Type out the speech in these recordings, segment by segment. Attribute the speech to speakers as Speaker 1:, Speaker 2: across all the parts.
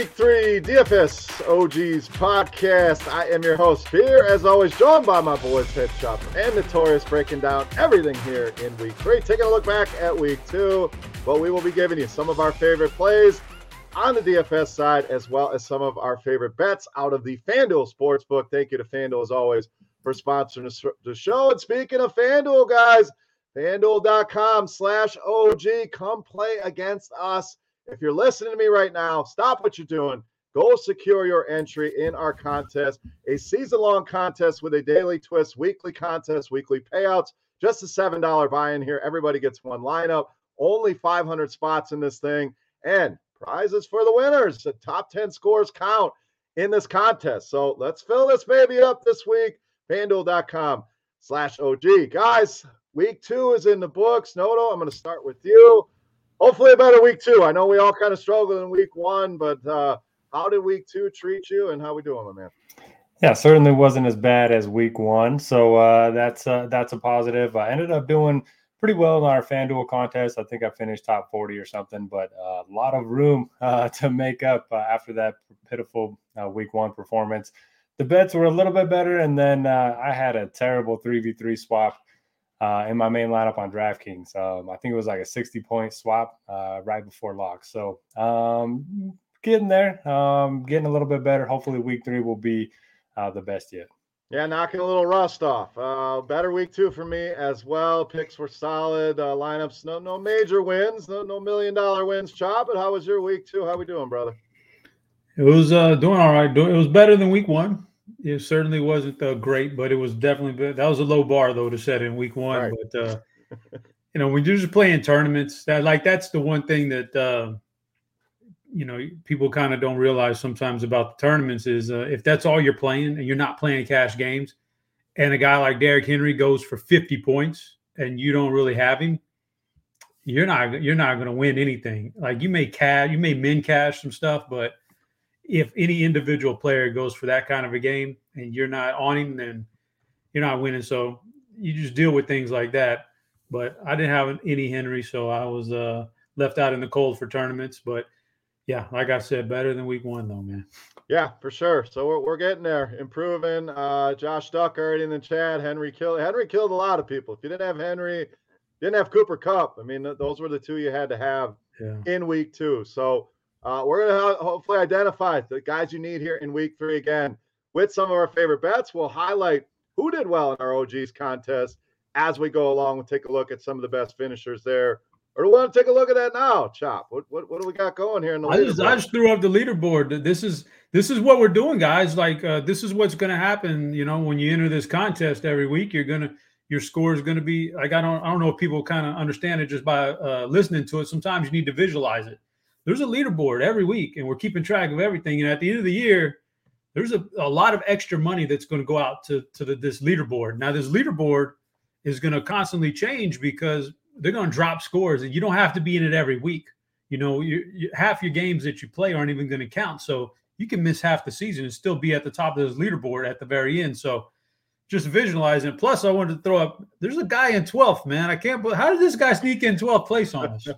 Speaker 1: Week three, DFS OGs podcast. I am your host here, as always, joined by my boys, Head Shop and Notorious, breaking down everything here in week three. Taking a look back at week two, but we will be giving you some of our favorite plays on the DFS side, as well as some of our favorite bets out of the FanDuel Sportsbook. Thank you to FanDuel, as always, for sponsoring the show. And speaking of FanDuel, guys, FanDuel.com slash OG. Come play against us. If you're listening to me right now, stop what you're doing. Go secure your entry in our contest, a season long contest with a daily twist, weekly contest, weekly payouts. Just a $7 buy in here. Everybody gets one lineup. Only 500 spots in this thing. And prizes for the winners. The top 10 scores count in this contest. So let's fill this baby up this week. FanDuel.com slash OG. Guys, week two is in the books. Noto, I'm going to start with you hopefully a better week two. I know we all kind of struggled in week one, but uh, how did week two treat you, and how we doing, my man?
Speaker 2: Yeah, certainly wasn't as bad as week one, so uh, that's uh, that's a positive. I ended up doing pretty well in our FanDuel contest. I think I finished top forty or something, but uh, a lot of room uh, to make up uh, after that pitiful week one performance. The bets were a little bit better, and then I had a terrible three v three swap uh, in my main lineup on DraftKings. Um, I think it was like a 60 point swap uh, right before lock. So um, getting there, um, getting a little bit better. Hopefully, week three will be uh, the best yet.
Speaker 1: Yeah, knocking a little rust off. Uh, better week two for me as well. Picks were solid. Uh, lineups, no no major wins, no no million dollar wins. Chop, but how was your week two? How we doing, brother?
Speaker 3: It was uh, doing all right. It was better than week one it certainly wasn't uh, great, but it was definitely that was a low bar though to set in week one. Right. But uh, you know, when you're just playing tournaments, that like that's the one thing that uh, you know people kind of don't realize sometimes about the tournaments is uh, if that's all you're playing and you're not playing cash games, and a guy like Derrick Henry goes for 50 points and you don't really have him, you're not you're not going to win anything. Like you may cash, you may min cash some stuff, but if any individual player goes for that kind of a game and you're not on him, then you're not winning. So you just deal with things like that. But I didn't have any Henry, so I was uh, left out in the cold for tournaments. But yeah, like I said, better than week one though, man.
Speaker 1: Yeah, for sure. So we're, we're getting there, improving. Uh, Josh Duck already in the chat. Henry killed. Henry killed a lot of people. If you didn't have Henry, didn't have Cooper Kupp. I mean, those were the two you had to have yeah. in week two. So uh, we're going to hopefully identify the guys you need here in week three again with some of our favorite bets. We'll highlight who did well in our OGs contest as we go along and take a look at some of the best finishers there. Or do we want to take a look at that now, Chop? What, what, what do we got going here in the
Speaker 3: I just, I just threw up the leaderboard. This is this is what we're doing, guys. Like uh, this is what's going to happen. You know, when you enter this contest every week, you're gonna your score is going to be like I don't I don't know if people kind of understand it just by uh, listening to it. Sometimes you need to visualize it. There's a leaderboard every week, and we're keeping track of everything. And at the end of the year, there's a, a lot of extra money that's going to go out to to the, this leaderboard. Now, this leaderboard is going to constantly change because they're going to drop scores, and you don't have to be in it every week. You know, you, you, half your games that you play aren't even going to count, so you can miss half the season and still be at the top of this leaderboard at the very end. So just visualizing. Plus, I wanted to throw up. There's a guy in 12th, man. I can't. believe How did this guy sneak in 12th place on us?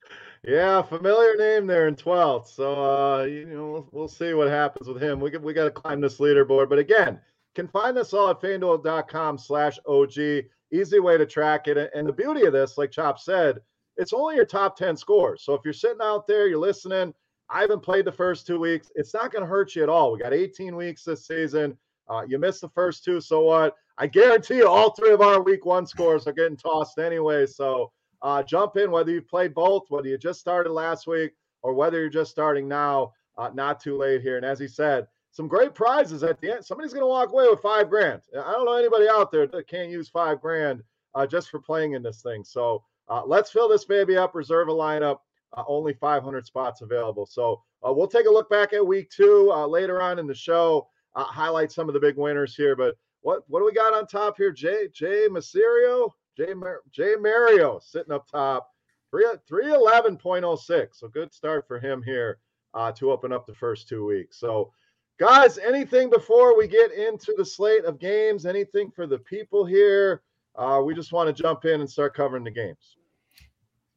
Speaker 1: yeah, familiar name there in 12th. So uh, you know, we'll, we'll see what happens with him. We we got to climb this leaderboard. But again, can find this all at FanDuel.com/og. Easy way to track it. And the beauty of this, like Chop said, it's only your top 10 scores. So if you're sitting out there, you're listening. I haven't played the first two weeks. It's not going to hurt you at all. We got 18 weeks this season. Uh, you missed the first two, so what? I guarantee you, all three of our week one scores are getting tossed anyway. So uh, jump in, whether you've played both, whether you just started last week, or whether you're just starting now. Uh, not too late here. And as he said, some great prizes at the end. Somebody's going to walk away with five grand. I don't know anybody out there that can't use five grand uh, just for playing in this thing. So uh, let's fill this baby up. Reserve a lineup. Uh, only 500 spots available. So we'll take a look back at week two later on in the show uh, highlight some of the big winners here. But what what do we got on top here? Jay Jay Maserio, Jay Mar- Jay Mario sitting up top, three three eleven point oh six. So good start for him here uh, to open up the first two weeks. So. Guys, anything before we get into the slate of games? Anything for the people here? Uh, we just want to jump in and start covering the games.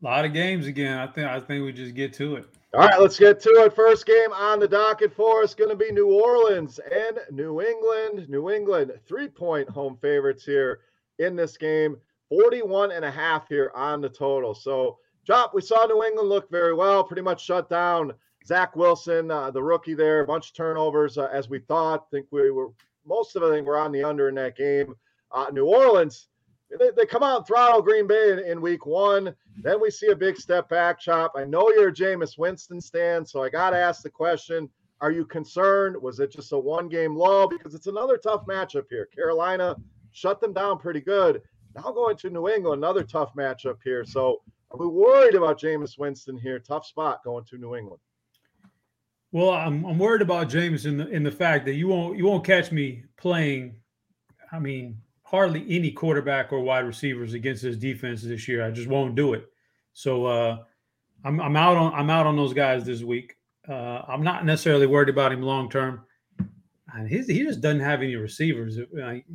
Speaker 3: A lot of games again. I think I think we just get to it.
Speaker 1: All right, let's get to it. First game on the docket for us going to be New Orleans and New England. New England, three point home favorites here in this game, 41 and a half here on the total. So, Chop, we saw New England look very well, pretty much shut down Zach Wilson, uh, the rookie there, a bunch of turnovers uh, as we thought. I think we were most of the thing we're on the under in that game. Uh, New Orleans, they, they come out and throttle Green Bay in, in, week one. Then we see a big step back, Chop. I know you're a Jameis Winston stand, so I got to ask the question Are you concerned? Was it just a one game lull? Because it's another tough matchup here. Carolina shut them down pretty good. Now going to New England, another tough matchup here. So we're we worried about Jameis Winston here? Tough spot going to New England.
Speaker 3: Well, I'm, I'm worried about Jameis in the in the fact that you won't you won't catch me playing. I mean, hardly any quarterback or wide receivers against this defense this year. I just won't do it. So uh, I'm, I'm out on I'm out on those guys this week. Uh, I'm not necessarily worried about him long term. He just doesn't have any receivers.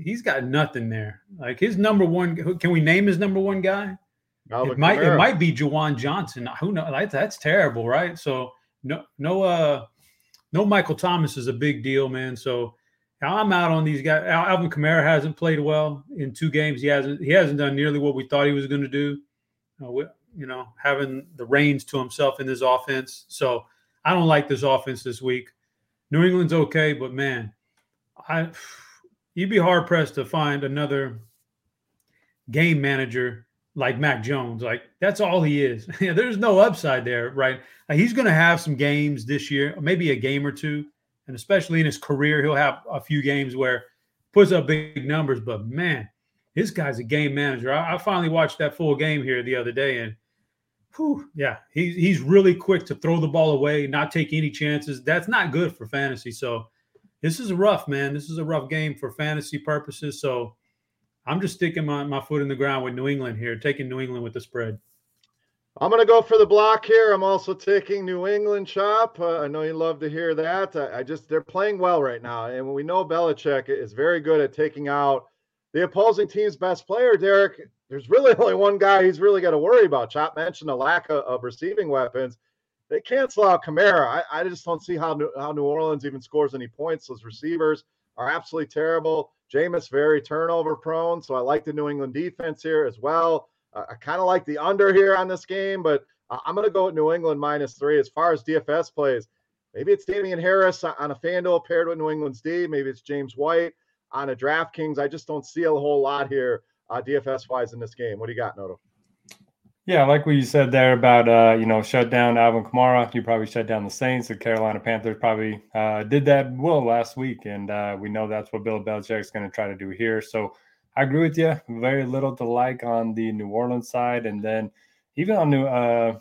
Speaker 3: he's got nothing there. Like his number one, can we name his number one guy? it might it might be Juwan Johnson. Who knows? That's, that's terrible, right? So no no uh no Michael Thomas is a big deal, man. So I'm out on these guys. Alvin Kamara hasn't played well in two games. He hasn't. He hasn't done nearly what we thought he was going to do. Uh, you know, having the reins to himself in this offense. So I don't like this offense this week. New England's okay, but man, I you'd be hard pressed to find another game manager like Mac Jones. Like that's all he is. There's no upside there, right? He's going to have some games this year, maybe a game or two and especially in his career, he'll have a few games where puts up big numbers. But man, this guy's a game manager. I, I finally watched that full game here the other day, and whew, yeah, he's he's really quick to throw the ball away, not take any chances. That's not good for fantasy. So this is rough, man. This is a rough game for fantasy purposes. So I'm just sticking my, my foot in the ground with New England here, taking New England with the spread.
Speaker 1: I'm going to go for the block here. I'm also taking New England chop. Uh, I know you love to hear that. I, I, just, they're playing well right now. And we know Belichick is very good at taking out the opposing team's best player, Derek. There's really only one guy he's really got to worry about. Chop mentioned the lack of, of receiving weapons. They cancel out Kamara. I, I just don't see how New, how New Orleans even scores any points. Those receivers are absolutely terrible. Jameis very turnover prone. So I like the New England defense here as well. Uh, I kind of like the under here on this game, but I'm going to go with New England minus three. As far as DFS plays, maybe it's Damien Harris on a FanDuel paired with New England's D. Maybe it's James White on a DraftKings. I just don't see a whole lot here uh, DFS wise in this game. What do you got, Noto?
Speaker 2: Yeah, like what you said there about uh, you know shut down Alvin Kamara. You probably shut down the Saints. The Carolina Panthers probably uh, did that well last week, and uh, we know that's what Bill Belichick is going to try to do here. So I agree with you. Very little to like on the New Orleans side, and then even on New, uh,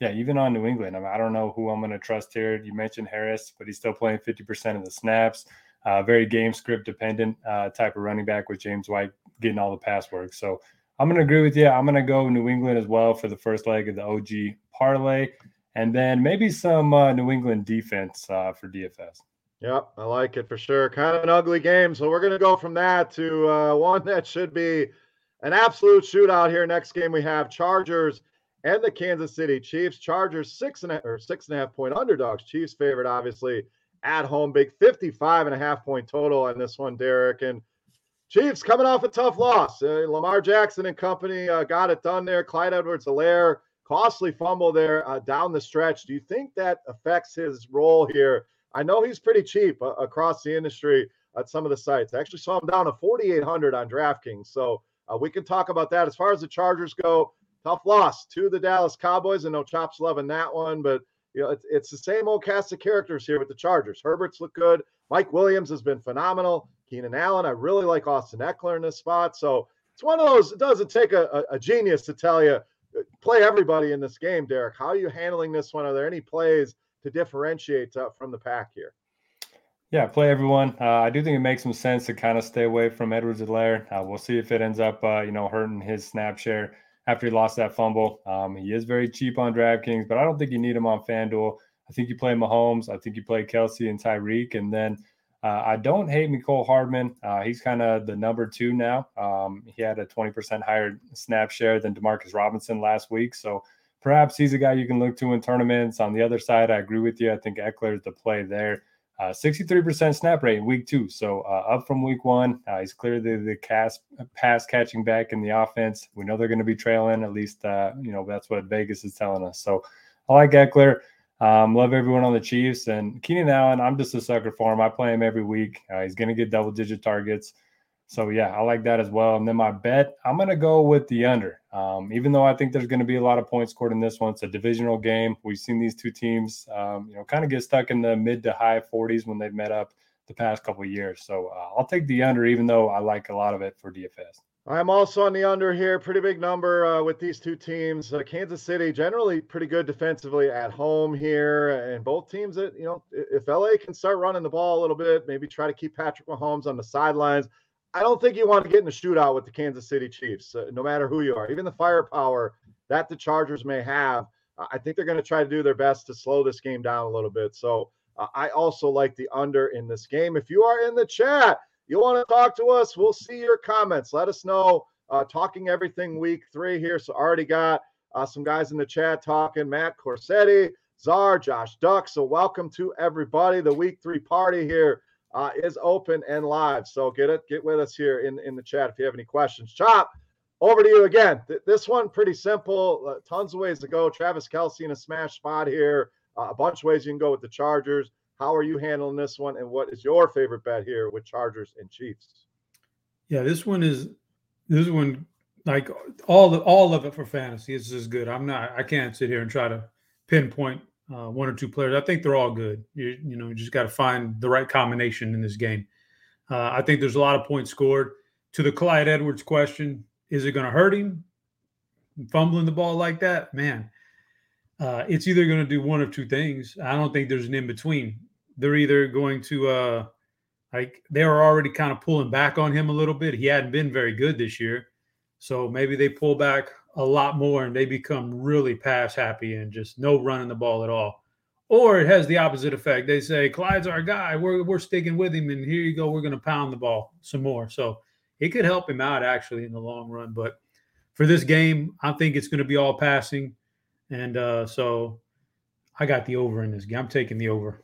Speaker 2: yeah, even on New England. I, mean, I don't know who I'm going to trust here. You mentioned Harris, but he's still playing 50% of the snaps. Uh, very game script dependent uh, type of running back with James White getting all the pass work. So I'm going to agree with you. I'm going to go New England as well for the first leg of the OG parlay, and then maybe some uh, New England defense uh, for DFS.
Speaker 1: Yep, I like it for sure. Kind of an ugly game. So we're going to go from that to uh, one that should be an absolute shootout here. Next game we have Chargers and the Kansas City Chiefs. Chargers six and a, or six and a half point underdogs. Chiefs favorite, obviously, at home. Big 55 and a half point total on this one, Derek. And Chiefs coming off a tough loss. Uh, Lamar Jackson and company uh, got it done there. Clyde Edwards Helaire, costly fumble there uh, down the stretch. Do you think that affects his role here? I know he's pretty cheap uh, across the industry at some of the sites. I actually saw him down to 4,800 on DraftKings. So uh, we can talk about that. As far as the Chargers go, tough loss to the Dallas Cowboys. and no chops loving that one, but you know it's, it's the same old cast of characters here with the Chargers. Herbert's look good. Mike Williams has been phenomenal. Keenan Allen. I really like Austin Ekeler in this spot. So it's one of those. It doesn't take a, a, genius to tell you play everybody in this game, Derek. How are you handling this one? Are there any plays to differentiate uh, from the pack here.
Speaker 2: Yeah, play everyone. Uh, I do think it makes some sense to kind of stay away from Edwards Helaire. Uh, we'll see if it ends up, uh, you know, hurting his snap share after he lost that fumble. Um, he is very cheap on DraftKings, but I don't think you need him on FanDuel. I think you play Mahomes. I think you play Kelce and Tyreek, and then uh, I don't hate Mecole Hardman. Uh, he's kind of the number two now. Um, he had a 20% higher snap share than Demarcus Robinson last week, so perhaps he's a guy you can look to in tournaments. On the other side, I agree with you. I think Ekeler is the play there. Uh, 63% snap rate in week two. So uh, up from week one. Uh, he's clearly the cast, pass catching back in the offense. We know they're going to be trailing. At least, uh, you know, that's what Vegas is telling us. So I like Ekeler. Um, love everyone on the Chiefs. And Keenan Allen, I'm just a sucker for him. I play him every week. Uh, he's going to get double digit targets. So yeah, I like that as well. And then my bet, I'm to go with the under. Um, even though I think there's to be a lot of points scored in this one, it's a divisional game. We've seen these two teams, um, you know, kind of get stuck in the mid to high 40s when they've met up the past couple years. So uh, I'll take the under, even though I like a lot of it for DFS.
Speaker 1: I'm also on the under here. Pretty big number uh, with these two teams. Uh, Kansas City generally pretty good defensively at home here, and both teams that you know, if LA can start running the ball a little bit, maybe try to keep Patrick Mahomes on the sidelines. I don't think you want to get in a shootout with the Kansas City Chiefs, uh, no matter who you are. Even the firepower that the Chargers may have, uh, I think they're going to try to do their best to slow this game down a little bit. So uh, I also like the under in this game. If you are in the chat, you want to talk to us, we'll see your comments. Let us know. Uh, talking everything week three here. So already got uh, some guys in the chat talking. Matt Corsetti, Czar, Josh Duck. So welcome to everybody. The week three party here uh, is open and live. So get it, get with us here in, in the chat if you have any questions. Chop, over to you again. Th- this one pretty simple. Uh, tons of ways to go. Travis Kelce in a smash spot here. Uh, a bunch of ways you can go with the Chargers. How are you handling this one? And what is your favorite bet here with Chargers and Chiefs?
Speaker 3: Yeah, this one is this one like all the all of it for fantasy is just good. I'm not I can't sit here and try to pinpoint uh, one or two players. I think they're all good. You, you know, you just got to find the right combination in this game. Uh, I think there's a lot of points scored. To the Clyde Edwards question, is it going to hurt him fumbling the ball like that? Man, uh, it's either going to do one of two things. I don't think there's an in between. They're either going to, uh, like, they were already kind of pulling back on him a little bit. He hadn't been very good this year. So maybe they pull back a lot more and they become really pass happy and just no running the ball at all. Or it has the opposite effect. They say, Clyde's our guy. We're, we're sticking with him. And here you go. We're going to pound the ball some more. So it could help him out actually in the long run. But for this game, I think it's going to be all passing. And uh, so I got the over in this game. I'm taking the over.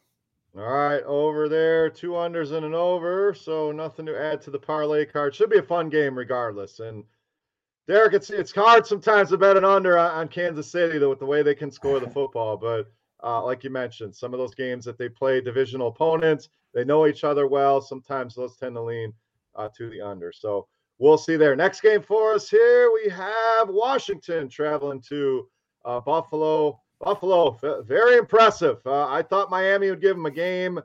Speaker 1: All right, over there, two unders and an over. So nothing to add to the parlay card. Should be a fun game regardless. And Derek, it's it's hard sometimes to bet an under on, Kansas City though, with the way they can score the football. But uh, like you mentioned, some of those games that they play divisional opponents, they know each other well. Sometimes those tend to lean uh, to the under. So we'll see there. Next game for us here, we have Washington traveling to uh, Buffalo. Buffalo, very impressive. Uh, I thought Miami would give them a game.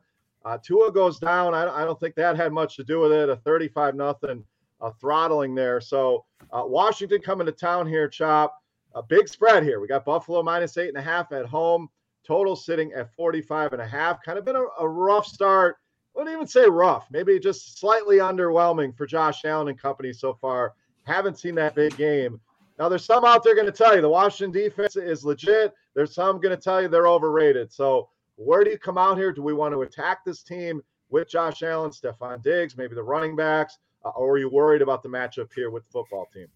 Speaker 1: Uh, Tua goes down. I, I, don't think that had much to do with it. A 35 nothing uh, throttling there. So uh, Washington coming to town here, Chop. A big spread here. We got Buffalo minus eight and a half at home. Total sitting at 45 and a half. Kind of been a, a rough start. I wouldn't even say rough. Maybe just slightly underwhelming for Josh Allen and company so far. Haven't seen that big game. Now, there's some out there going to tell you the Washington defense is legit. There's some going to tell you they're overrated. So, where do you come out here? Do we want to attack this team with Josh Allen, Stefon Diggs, maybe the running backs? Uh, or are you worried about the matchup here with the football team?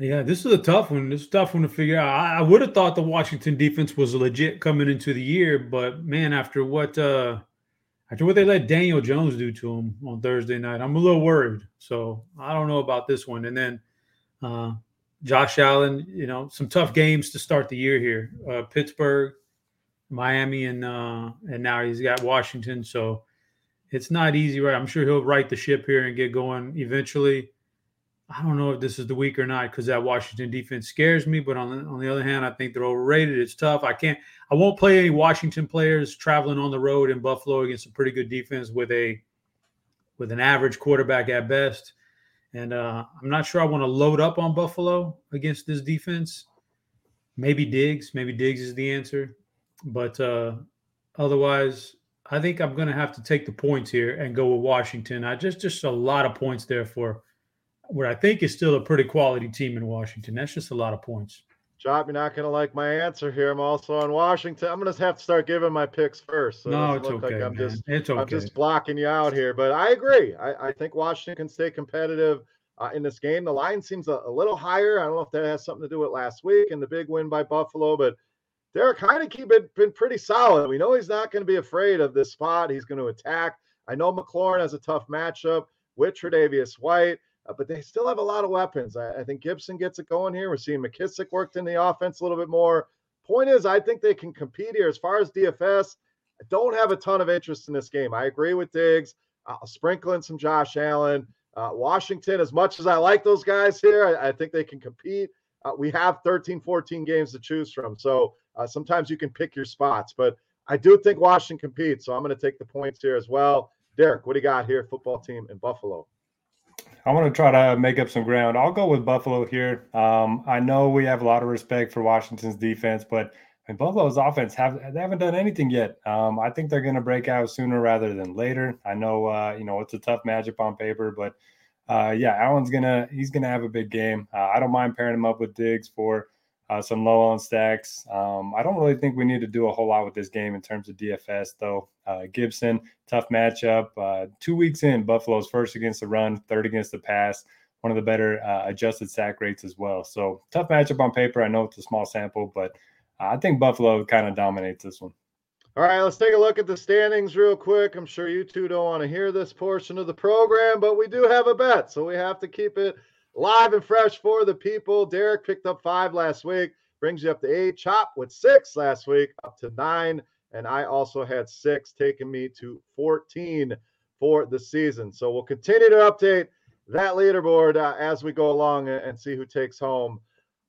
Speaker 3: Yeah, this is a tough one. This is a tough one to figure out. I, I would have thought the Washington defense was legit coming into the year, but man, after what uh after what they let Daniel Jones do to him on Thursday night, I'm a little worried. So I don't know about this one. And then uh Josh Allen, you know, some tough games to start the year here. Uh Pittsburgh, Miami, and uh and now he's got Washington. So it's not easy, right? I'm sure he'll right the ship here and get going eventually. I don't know if this is the week or not because that Washington defense scares me. But on the, on the other hand, I think they're overrated. It's tough. I can't. I won't play any Washington players traveling on the road in Buffalo against a pretty good defense with a with an average quarterback at best. And uh, I'm not sure I want to load up on Buffalo against this defense. Maybe Diggs. Maybe Diggs is the answer. But uh, otherwise, I think I'm going to have to take the points here and go with Washington. I just just a lot of points there for what I think is still a pretty quality team in Washington. That's just a lot of points.
Speaker 1: Chop, you're not going to like my answer here. I'm also on Washington. I'm going to have to start giving my picks first.
Speaker 3: So no, it's okay. Like I'm man. just, it's okay.
Speaker 1: I'm just blocking you out here, but I agree. I, I think Washington can stay competitive uh, in this game. The line seems a, a, little higher. I don't know if that has something to do with last week and the big win by Buffalo, but Derek Heinicke been, been pretty solid. We know he's not going to be afraid of this spot. He's going to attack. I know McLaurin has a tough matchup with Tre'Davious White, uh, but they still have a lot of weapons. I, I, think Gibson gets it going here. We're seeing McKissic worked in the offense a little bit more. Point is, I think they can compete here. As far as DFS, I don't have a ton of interest in this game. I agree with Diggs. I'll sprinkle in some Josh Allen. Uh, Washington, as much as I like those guys here, I, I think they can compete. Uh, we have 13, 14 games to choose from. So uh, sometimes you can pick your spots, but I do think Washington competes. So I'm going to take the points here as well. Derek, what do you got here? Football team in Buffalo.
Speaker 2: I want to try to make up some ground. I'll go with Buffalo here. Um, I know we have a lot of respect for Washington's defense, but I mean, Buffalo's offense have they haven't done anything yet. Um, I think they're going to break out sooner rather than later. I know uh, you know it's a tough matchup on paper, but uh, yeah, Allen's gonna he's gonna have a big game. Uh, I don't mind pairing him up with Diggs for uh, some low on stacks. Um, I don't really think we need to do a whole lot with this game in terms of DFS, though. Uh, Gibson, tough matchup. Uh, two weeks in, Buffalo's first against the run, third against the pass, one of the better uh, adjusted sack rates as well. So tough matchup on paper. I know it's a small sample, but I think Buffalo kind of dominates this one.
Speaker 1: All right, let's take a look at the standings real quick. I'm sure you two don't want to hear this portion of the program, but we do have a bet, so we have to keep it live and fresh for the people. Derek picked up five last week, brings you up to eight. Chop with six last week, up to nine. And I also had six, taking me to 14 for the season. So we'll continue to update that leaderboard uh, as we go along and, see who takes home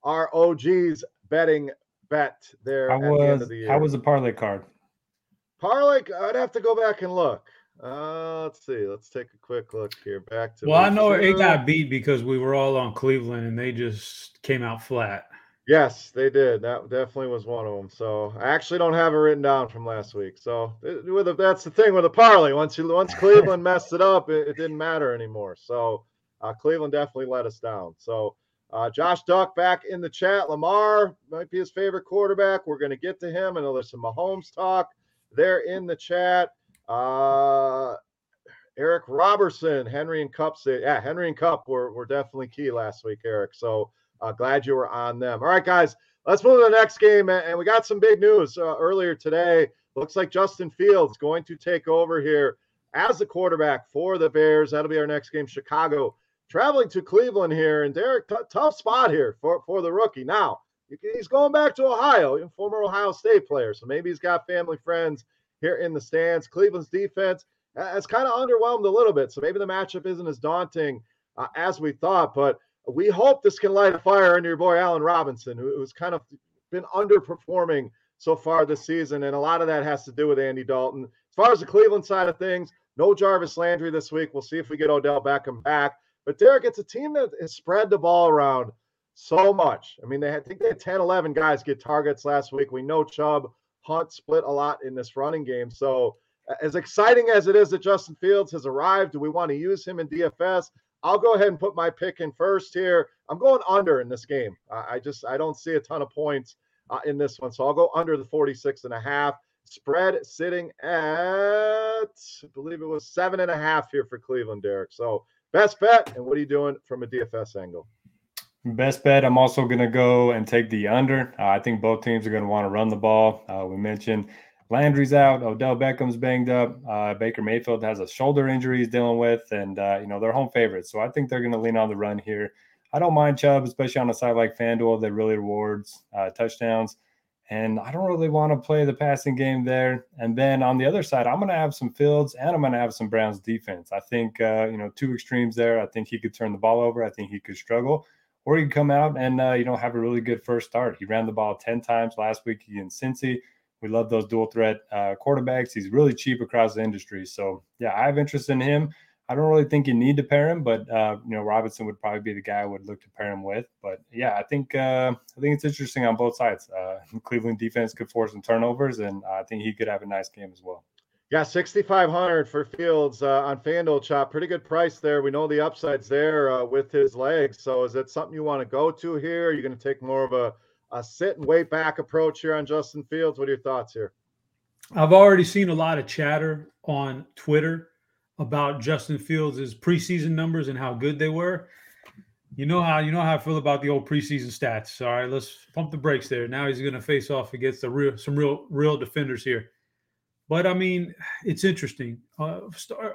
Speaker 1: our OG's betting bet there
Speaker 2: I was, the I was a parlay card.
Speaker 1: Parlay, I'd have to go back and look. Uh, let's see. Let's take a quick look here. Back to
Speaker 3: well, I know it got beat because we were all on Cleveland and they just came out flat.
Speaker 1: Yes, they did. That definitely was one of them. So I actually don't have it written down from last week. So with a, that's the thing with a parlay. Once you once Cleveland messed it up, it, it didn't matter anymore. So uh, Cleveland definitely let us down. So uh, Josh Duck back in the chat. Lamar might be his favorite quarterback. We're going to get to him. Know there's some Mahomes talk there in the chat. Uh, Eric Robertson, Henry and Kupp. yeah, Henry and Kupp were, were definitely key last week, Eric. So uh, glad you were on them. All right, guys, let's move to the next game. And we got some big news uh, earlier today. Looks like Justin Fields going to take over here as the quarterback for the Bears. That'll be our next game. Chicago traveling to Cleveland here. And Derek, t- tough spot here for, for the rookie. Now, he's going back to Ohio, former Ohio State player. So maybe he's got family, friends here in the stands. Cleveland's defense has kind of underwhelmed a little bit. So maybe the matchup isn't as daunting uh, as we thought. But we hope this can light a fire under your boy Allen Robinson, who's kind of been underperforming so far this season. And a lot of that has to do with Andy Dalton. As far as the Cleveland side of things, No Jarvis Landry this week. We'll see if we get Odell Beckham back. But Derek, it's a team that has spread the ball around so much. I mean, they had, I think they had 10, 11 guys get targets last week. We know Chubb, Hunt split a lot in this running game. So, as exciting as it is that Justin Fields has arrived, do we want to use him in DFS? I'll go ahead and put my pick in first here. I'm going under in this game. I just I don't see a ton of points uh, in this one, so I'll go under the 46 and a half. Spread sitting at I believe it was seven and a half here for Cleveland, Derek. So best bet. And what are you doing from a DFS angle?
Speaker 2: Best bet. I'm also going to go and take the under. Uh, I think both teams are going to want to run the ball. Uh, we mentioned Landry's out. Odell Beckham's banged up. Uh, Baker Mayfield has a shoulder injury he's dealing with, and uh, you know they're home favorites. So I think they're going to lean on the run here. I don't mind Chubb, especially on a side like FanDuel that really rewards uh, touchdowns. And I don't really want to play the passing game there. And then on the other side, I'm going to have some Fields and I'm going to have some Browns defense. I think, uh, you know, two extremes there. I think he could turn the ball over. I think he could struggle or he can come out and uh, you know have a really good first start. He ran the ball ten times last week against Cincy. We love those dual threat uh, quarterbacks. He's really cheap across the industry. So yeah, I have interest in him. I don't really think you need to pair him, but uh, you know Robinson would probably be the guy I would look to pair him with. But yeah, I think uh, I think it's interesting on both sides. Uh, Cleveland defense could force some turnovers, and I think he could have a nice game as well.
Speaker 1: Yeah, 6,500 for Fields uh, on FanDuel chop. Pretty good price there. We know the upside's there uh, with his legs. So is that something you want to go to here? Are you going to take more of a, a sit and wait back approach here on Justin Fields? What are your thoughts here?
Speaker 3: I've already seen a lot of chatter on Twitter about Justin Fields' preseason numbers and how good they were. You know how you know how I feel about the old preseason stats. All right, let's pump the brakes there. Now he's going to face off against the real some real real defenders here. But I mean, it's interesting. Uh,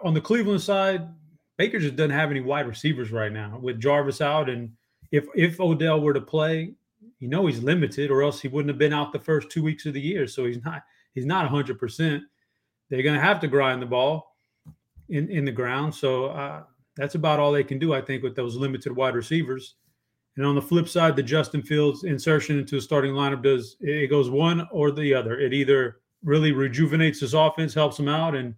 Speaker 3: on the Cleveland side, Baker just doesn't have any wide receivers right now with Jarvis out. And if if Odell were to play, you know he's limited, or else he wouldn't have been out the first two weeks of the year. So he's not he's not 100. percent They're going to have to grind the ball in in the ground. So uh, that's about all they can do, I think, with those limited wide receivers. And on the flip side, the Justin Fields insertion into a starting lineup does it goes one or the other. It either really rejuvenates his offense, helps him out, and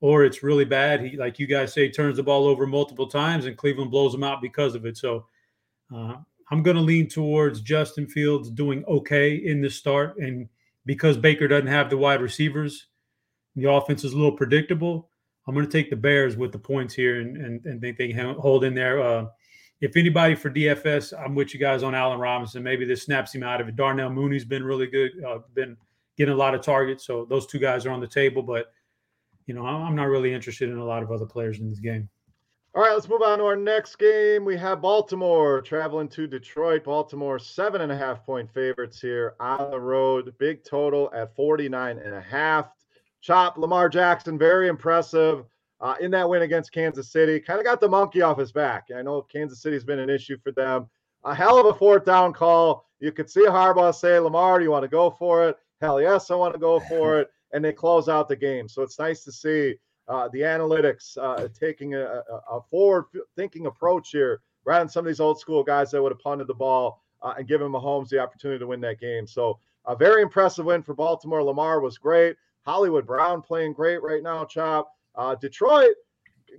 Speaker 3: or it's really bad. He, like you guys say, turns the ball over multiple times, and Cleveland blows him out because of it. So uh, I'm going to lean towards Justin Fields doing okay in this start, and because Baker doesn't have the wide receivers, the offense is a little predictable. I'm going to take the Bears with the points here, and and, and think they can hold in there. Uh, if anybody for DFS, I'm with you guys on Allen Robinson. Maybe this snaps him out of it. Darnell Mooney's been really good, uh, been getting a lot of targets. So those two guys are on the table, but you know, I'm not really interested in a lot of other players in this game.
Speaker 1: All right, let's move on to our next game. We have Baltimore traveling to Detroit. Baltimore, seven and a half point favorites here on the road. Big total at 49 and a half. Chop Lamar Jackson, very impressive uh, in that win against Kansas City. Kind of got the monkey off his back. I know Kansas City's been an issue for them. A hell of a fourth down call. You could see Harbaugh say, Lamar, do you want to go for it? Hell yes, I want to go for it. And they close out the game. So it's nice to see uh, the analytics uh, taking a, a forward thinking approach here rather than some of these old school guys that would have punted the ball uh, and given Mahomes the opportunity to win that game. So a very impressive win for Baltimore. Lamar was great. Hollywood Brown playing great right now, Chop. Uh, Detroit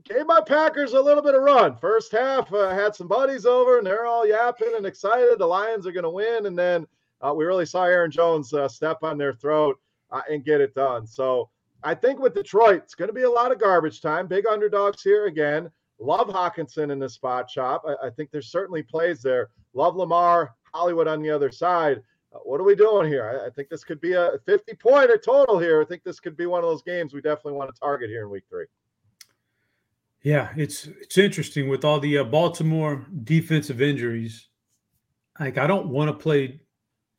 Speaker 1: gave my Packers a little bit of run. First half, uh, had some buddies over and they're all yapping and excited. The Lions are going to win. And then uh, we really saw Aaron Jones uh, step on their throat uh, and get it done. So I think with Detroit, it's going to be a lot of garbage time. Big underdogs here again. Love Hockenson in the spot shop. I, I think there's certainly plays there. Love Lamar, Hollywood on the other side. Uh, what are we doing here? I, I, think this could be a 50 pointer total here. I think this could be one of those games we definitely want to target here in week three.
Speaker 3: Yeah, it's it's interesting with all the uh, Baltimore defensive injuries. Like I don't want to play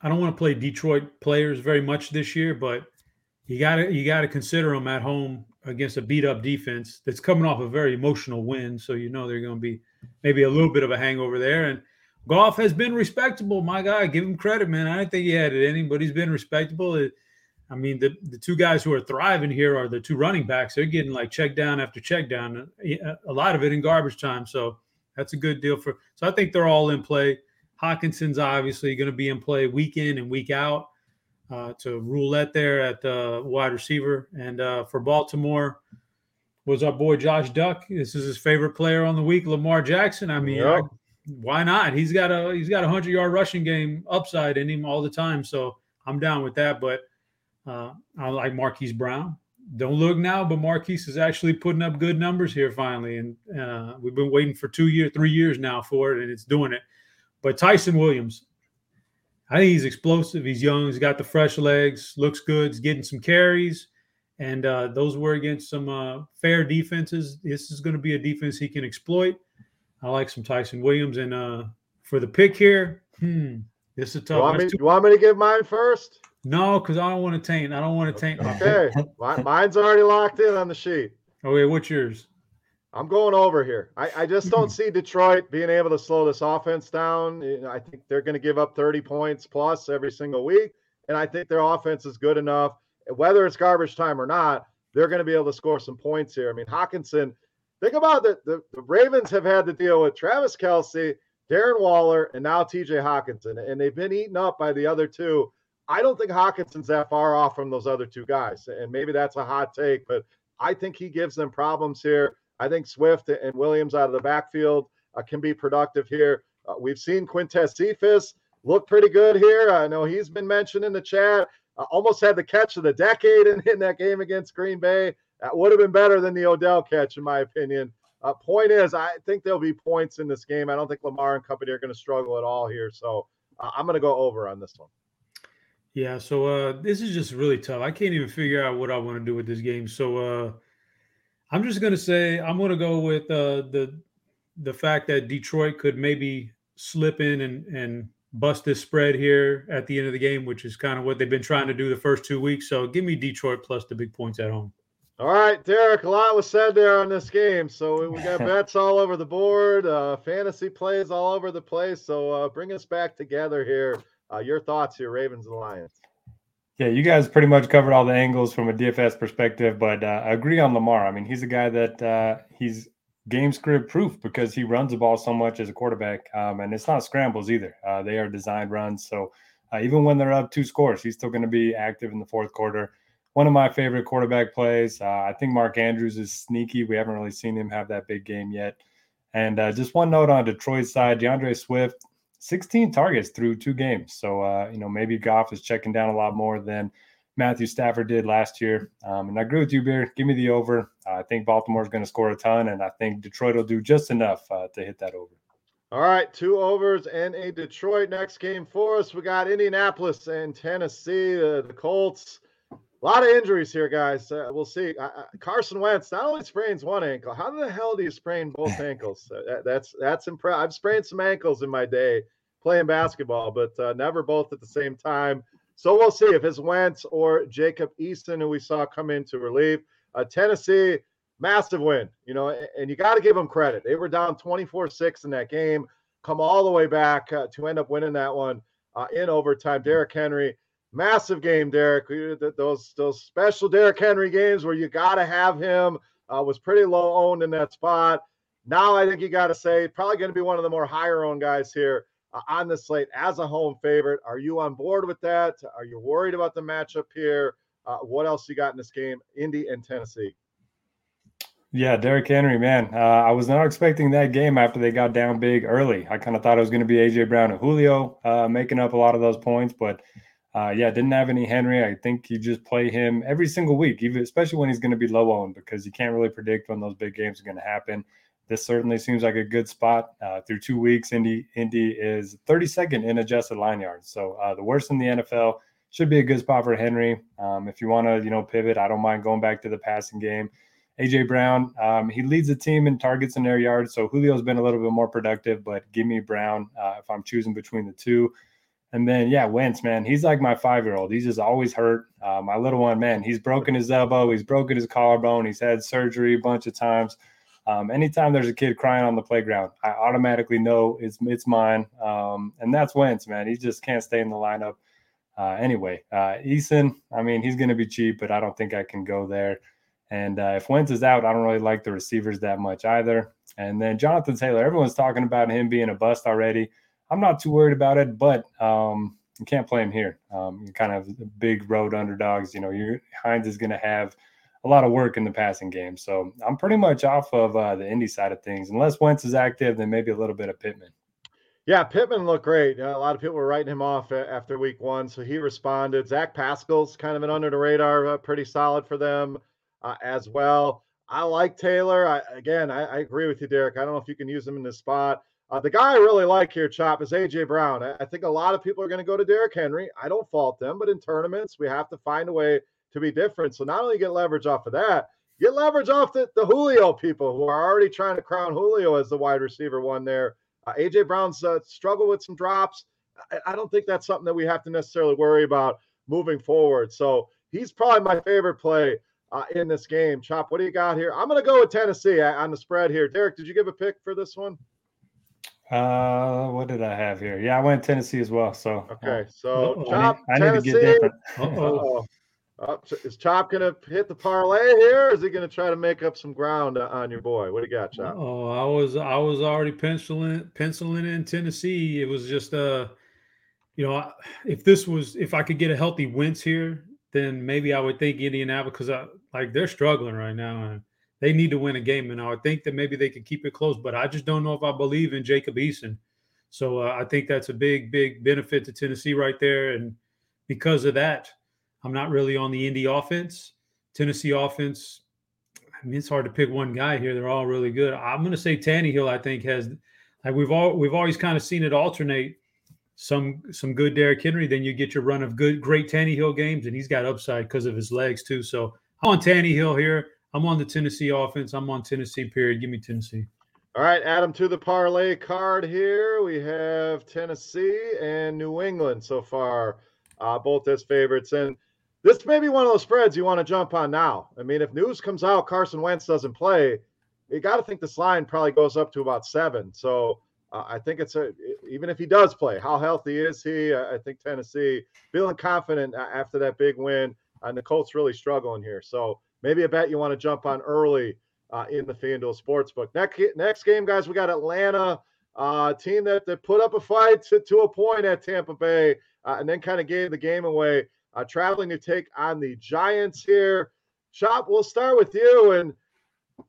Speaker 3: I don't want to play Detroit players very much this year, but you got to you got to consider them at home against a beat up defense that's coming off a very emotional win. So you know they're going to be maybe a little bit of a hangover there. And Goff has been respectable. My guy, give him credit, man. I don't think he had it any, but he's been respectable. It, I mean, the, the two guys who are thriving here are the two running backs. They're getting like check down after check down, uh, a lot of it in garbage time. So that's a good deal for. So I think they're all in play. Hockenson's obviously going to be in play week in and week out uh, to roulette there at uh, wide receiver. And uh, for Baltimore, was our boy Josh Duck. This is his favorite player on the week, Lamar Jackson. I mean, yep. Why not? He's got a he's got a hundred yard rushing game upside in him all the time. So I'm down with that. But uh, I like Marquise Brown. Don't look now, but Marquise is actually putting up good numbers here finally, and uh, we've been waiting for two years, three years now for it, and it's doing it. But Ty'Son Williams, I think he's explosive. He's young. He's got the fresh legs. Looks good. He's getting some carries, and uh, those were against some uh, fair defenses. This is going to be a defense he can exploit. I like some Ty'Son Williams, and uh, for the pick here, hmm, this is a tough.
Speaker 1: You want, me, you want me to give mine first?
Speaker 3: No, because I don't want to taint. I don't want to taint.
Speaker 1: Okay, mine's already locked in on the sheet.
Speaker 3: Okay, what's yours?
Speaker 1: I'm going over here. I, I just don't see Detroit being able to slow this offense down. I think they're going to give up 30 points plus every single week, and I think their offense is good enough. Whether it's garbage time or not, they're going to be able to score some points here. I mean, Hockenson, Think about it. The, the Ravens have had to deal with Travis Kelce, Darren Waller, and now TJ Hockenson. and they've been eaten up by the other two. I don't think Hockenson's that far off from those other two guys. And maybe that's a hot take, but I think he gives them problems here. I think Swift and Williams out of the backfield uh, can be productive here. Uh, we've seen Quintez Cephus look pretty good here. I know he's been mentioned in the chat. Uh, almost had the catch of the decade in, in that game against Green Bay. That would have been better than the Odell catch, in my opinion. Uh, point is, I think there'll be points in this game. I don't think Lamar and company are going to struggle at all here. So uh, I'm going to go over on this one.
Speaker 3: Yeah, so uh, this is just really tough. I can't even figure out what I want to do with this game. So uh, I'm just going to say I'm going to go with uh, the the fact that Detroit could maybe slip in and and bust this spread here at the end of the game, which is kind of what they've been trying to do the first two weeks. So give me Detroit plus the big points at home.
Speaker 1: All right, Derek, a lot was said there on this game. So we got bets all over the board, uh, fantasy plays all over the place. So uh, bring us back together here uh, your thoughts here, Ravens and Lions.
Speaker 2: Yeah, you guys pretty much covered all the angles from a DFS perspective, but uh, I agree on Lamar. I mean, he's a guy that uh, he's game script proof because he runs the ball so much as a quarterback, um, and it's not scrambles either. Uh, they are designed runs, so uh, even when they're up two scores, he's still going to be active in the fourth quarter. One of my favorite quarterback plays. Uh, I think Mark Andrews is sneaky. We haven't really seen him have that big game yet. And uh, just one note on Detroit's side, D'Andre Swift 16 targets through two games. So, uh, you know, maybe Goff is checking down a lot more than Matthew Stafford did last year. Um, and I agree with you, Beer. Give me the over. Uh, I think Baltimore is going to score a ton, and I think Detroit will do just enough uh, to hit that over.
Speaker 1: All right, two overs and a Detroit next game for us. We got Indianapolis and Tennessee. the Colts. A lot of injuries here, guys. Uh, we'll see. Carson Wentz not only sprains one ankle. How the hell do you sprain both ankles? Uh, that, that's that's impressive. I've sprained some ankles in my day playing basketball, but uh, never both at the same time. So we'll see if it's Wentz or Jacob Eason, who we saw come in to relieve. Uh, Tennessee, massive win, you know, and you got to give them credit. They were down 24 6 in that game, come all the way back uh, to end up winning that one uh, in overtime. Derrick Henry massive game, Derek. Those those special Derrick Henry games where you got to have him uh, was pretty low owned in that spot. Now I think you got to say probably going to be one of the more higher owned guys here uh, on the slate as a home favorite. Are you on board with that? Are you worried about the matchup here? Uh, what else you got in this game, Indy and Tennessee?
Speaker 2: Yeah, Derrick Henry, man. Uh, I was not expecting that game after they got down big early. I kind of thought it was going to be AJ Brown and Julio uh, making up a lot of those points, but uh, yeah, didn't have any Henry. I think you just play him every single week, even especially when he's going to be low owned because you can't really predict when those big games are going to happen. This certainly seems like a good spot. Uh, through two weeks, Indy Indy is 32nd in adjusted line yards, so uh, the worst in the NFL. Should be a good spot for Henry. Um, if you want to, you know, pivot, I don't mind going back to the passing game. AJ Brown, um, he leads the team in targets and air yards, so Julio's been a little bit more productive. But give me Brown uh, if I'm choosing between the two. And then, yeah, Wentz, man, he's like my five year old. He's just always hurt. Uh, my little one, man, he's broken his elbow, he's broken his collarbone, he's had surgery a bunch of times. Um, anytime there's a kid crying on the playground, I automatically know it's it's mine. Um, and that's Wentz, man. He just can't stay in the lineup. Uh, anyway, uh, Eason, I mean, he's going to be cheap, but I don't think I can go there. And uh, if Wentz is out, I don't really like the receivers that much either. And then Jonathan Taylor, everyone's talking about him being a bust already. I'm not too worried about it, but um, you can't play him here. Um, kind of big road underdogs. You know, your Hines is going to have a lot of work in the passing game. So I'm pretty much off of uh, the Indy side of things. Unless Wentz is active, then maybe a little bit of Pittman.
Speaker 1: Yeah, Pittman looked great. A lot of people were writing him off after week one, so he responded. Zach Pascal's kind of an under the radar, uh, pretty solid for them uh, as well. I like Taylor. I, again, I, I, agree with you, Derek. I don't know if you can use him in this spot. Uh, the guy I really like here, Chop, is AJ Brown. I, I think a lot of people are going to go to Derrick Henry. I don't fault them, but in tournaments, we have to find a way to be different. So not only get leverage off of that, get leverage off the, the Julio people who are already trying to crown Julio as the wide receiver one there. Uh, AJ Brown's uh, struggled with some drops. I, I don't think that's something that we have to necessarily worry about moving forward. So he's probably my favorite play uh, in this game. Chop, what do you got here? I'm going to go with Tennessee uh, on the spread here. Derek, did you give a pick for this one?
Speaker 2: Uh, what did I have here? Yeah, I went to Tennessee as well. So
Speaker 1: okay, so Chop, I need, I need Tennessee. Uh-oh. Uh, is Chop going to hit the parlay here? Or is he going to try to make up some ground on your boy? What do you got, Chop?
Speaker 3: Oh, I was I was already penciling penciling in Tennessee. It was just uh, you know, if this was if I could get a healthy Wentz here, then maybe I would think Indianapolis because I like they're struggling right now and they need to win a game. And I would think that maybe they could keep it close, but I just don't know if I believe in Jacob Eason. So uh, I think that's a big, big benefit to Tennessee right there. And because of that, I'm not really on the Indy offense. Tennessee offense, I mean, it's hard to pick one guy here. They're all really good. I'm going to say Tannehill. I think has like we've all we've always kind of seen it alternate. Some some good Derrick Henry, then you get your run of good great Tannehill games, and he's got upside because of his legs too. So I'm on Tannehill here. I'm on the Tennessee offense. I'm on Tennessee. Period. Give me Tennessee.
Speaker 1: All right, Adam, to the parlay card here. We have Tennessee and New England so far, uh, both as favorites. And this may be one of those spreads you want to jump on now. I mean, if news comes out Carson Wentz doesn't play, you got to think this line probably goes up to about seven. So uh, I think it's a even if he does play, how healthy is he? I think Tennessee feeling confident after that big win. And the Colts really struggling here. So maybe a bet you want to jump on early uh, in the FanDuel Sportsbook. Next next game, guys, we got Atlanta, uh, team that, that put up a fight to, to a point at Tampa Bay, uh, and then kind of gave the game away uh, traveling to take on the Giants here. Chop, we'll start with you. And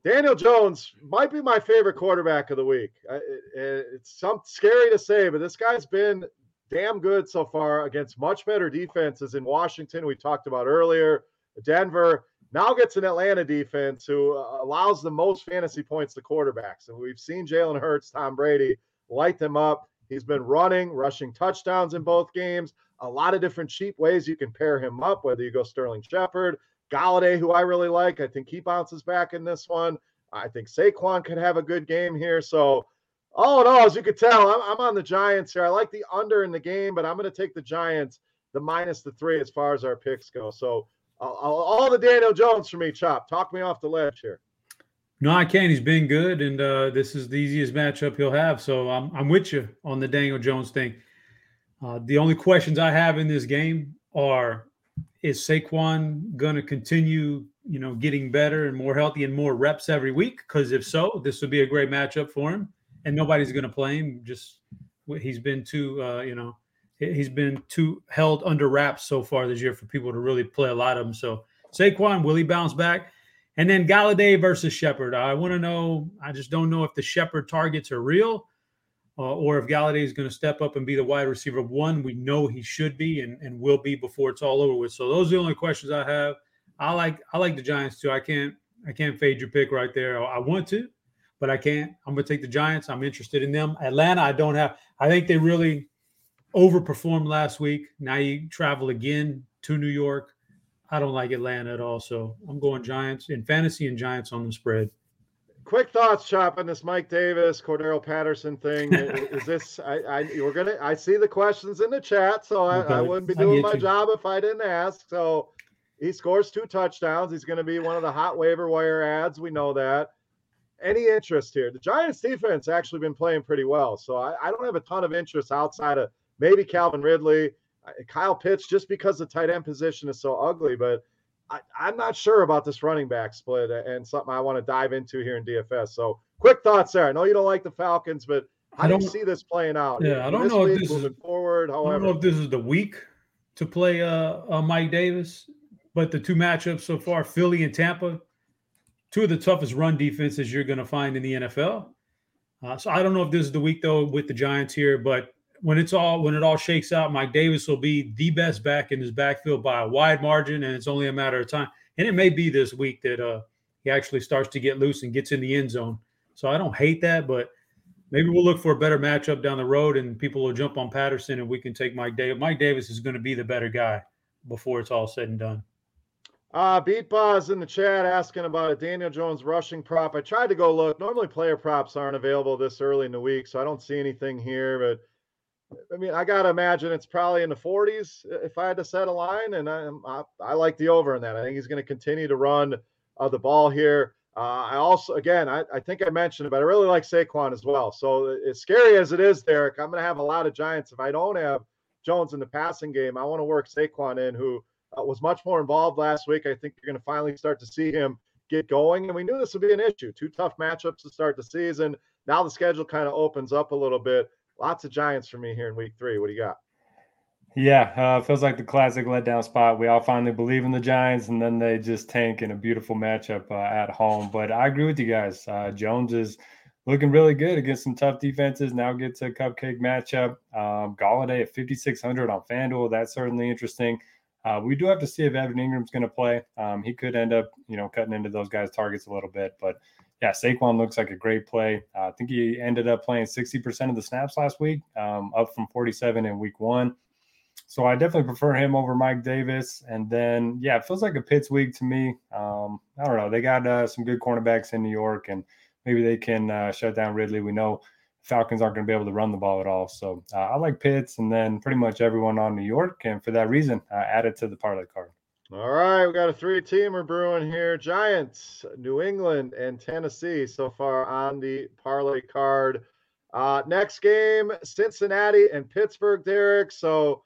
Speaker 1: Daniel Jones might be my favorite quarterback of the week. It, it, it's some scary to say, but this guy's been damn good so far against much better defenses in Washington. We talked about earlier. Denver now gets an Atlanta defense who uh, allows the most fantasy points to quarterbacks. And we've seen Jalen Hurts, Tom Brady light them up. He's been running, rushing touchdowns in both games a lot of different cheap ways you can pair him up, whether you go Sterling Shepard, Golladay, who I really like. I think he bounces back in this one. I think Saquon could have a good game here. So, all in all, as you could tell, I'm, I'm on the Giants here. I like the under in the game, but I'm going to take the Giants, the minus the three as far as our picks go. So, all the Daniel Jones for me, Chop. Talk me off the ledge here.
Speaker 3: No, I can't. He's been good, and uh, this is the easiest matchup he'll have. So I'm I'm with you on the Daniel Jones thing. Uh, the only questions I have in this game are: Is Saquon going to continue, you know, getting better and more healthy and more reps every week? Because if so, this would be a great matchup for him. And nobody's going to play him. Just he's been too, uh, you know, he's been too held under wraps so far this year for people to really play a lot of them. So Saquon, will he bounce back? And then Golladay versus Shepard. I want to know. I just don't know if the Shepard targets are real uh, or if Golladay is going to step up and be the wide receiver one, we know he should be and, and will be before it's all over with. So those are the only questions I have. I like I like the Giants too. I can't I can't fade your pick right there. I want to, but I can't. I'm going to take the Giants. I'm interested in them. Atlanta, I don't have. I think they really overperformed last week. Now you travel again to New York. I don't like Atlanta at all. So I'm going Giants in fantasy and Giants on the spread
Speaker 1: quick thoughts, Chop, on this Mike Davis, Cordarrelle Patterson thing. is this? I, I we're gonna. I see the questions in the chat, so I. I wouldn't be doing my you. job if I didn't ask. So he scores two touchdowns. He's going to be one of the hot waiver wire ads. We know that. Any interest here? The Giants defense actually been playing pretty well, so I, I don't have a ton of interest outside of maybe Calvin Ridley, Kyle Pitts, just because the tight end position is so ugly, but. I, am not sure about this running back split and something I want to dive into here in DFS. So, quick thoughts there. I know you don't like the Falcons, but how do you see this playing out?
Speaker 3: Yeah, I don't know if this is forward. However, I don't know if this is the week to play uh, uh, Mike Davis. but the two matchups so far, Philly and Tampa, two of the toughest run defenses you're going to find in the NFL. Uh, so I don't know if this is the week though with the Giants here, but when it's all when it all shakes out, Mike Davis will be the best back in his backfield by a wide margin, and it's only a matter of time. And it may be this week that uh, he actually starts to get loose and gets in the end zone. So I don't hate that, but maybe we'll look for a better matchup down the road, and people will jump on Patterson, and we can take Mike Davis. Mike Davis is going to be the better guy before it's all said and done.
Speaker 1: Uh, Beat Boz in the chat asking about a Daniel Jones rushing prop. I tried to go look. Normally, player props aren't available this early in the week, so I don't see anything here. But I mean, I gotta imagine it's probably in the 40s if I had to set a line, and I I, I like the over in that. I think he's going to continue to run uh, the ball here. Uh, I also, again, I, I think I mentioned it, but I really like Saquon as well. So as scary as it is, Derek, I'm going to have a lot of Giants. If I don't have Jones in the passing game, I want to work Saquon in, who uh, was much more involved last week. I think you're going to finally start to see him get going. And we knew this would be an issue. Two tough matchups to start the season. Now the schedule kind of opens up a little bit. Lots of Giants for me here in week three. What do you got?
Speaker 2: Yeah, uh, feels like the classic letdown spot. We all finally believe in the Giants, and then they just tank in a beautiful matchup uh, at home. But I agree with you guys. Uh, Jones is looking really good against some tough defenses. Now gets a cupcake matchup. Um, Golladay at 5,600 on FanDuel. That's certainly interesting. Uh, we do have to see if Evan Engram's going to play. Um, he could end up, you know, cutting into those guys' targets a little bit. But yeah, Saquon looks like a great play. Uh, I think he ended up playing 60% of the snaps last week, um, up from 47 in week one. So I definitely prefer him over Mike Davis. And then, yeah, it feels like a Pitts week to me. Um, I don't know. They got uh, some good cornerbacks in New York, and maybe they can uh, shut down Ridley. We know Falcons aren't going to be able to run the ball at all. So uh, I like Pitts and then pretty much everyone on New York. And for that reason, I added to the parlay card.
Speaker 1: All right, we got a three-teamer brewing here: Giants, New England, and Tennessee so far on the parlay card. Uh, next game: Cincinnati and Pittsburgh. Derek. So,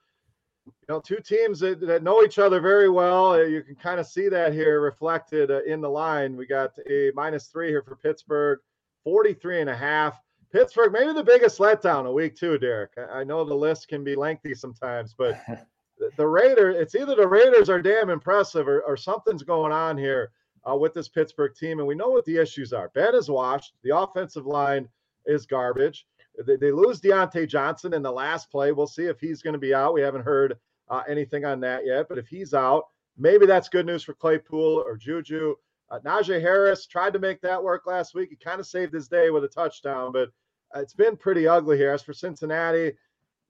Speaker 1: you know, two teams that, that know each other very well. Uh, you can kind of see that here reflected uh, in the line. We got a minus three here for Pittsburgh, 43 and a half. Pittsburgh, maybe the biggest letdown a week too, Derek. I know the list can be lengthy sometimes, but the Raiders, it's either the Raiders are damn impressive or, or something's going on here uh, with this Pittsburgh team. And we know what the issues are. Ben is washed. The offensive line is garbage. They, they lose Diontae Johnson in the last play. We'll see if he's going to be out. We haven't heard uh, anything on that yet. But if he's out, maybe that's good news for Claypool or Juju. Uh, Najee Harris tried to make that work last week. He kind of saved his day with a touchdown, but it's been pretty ugly here. As for Cincinnati,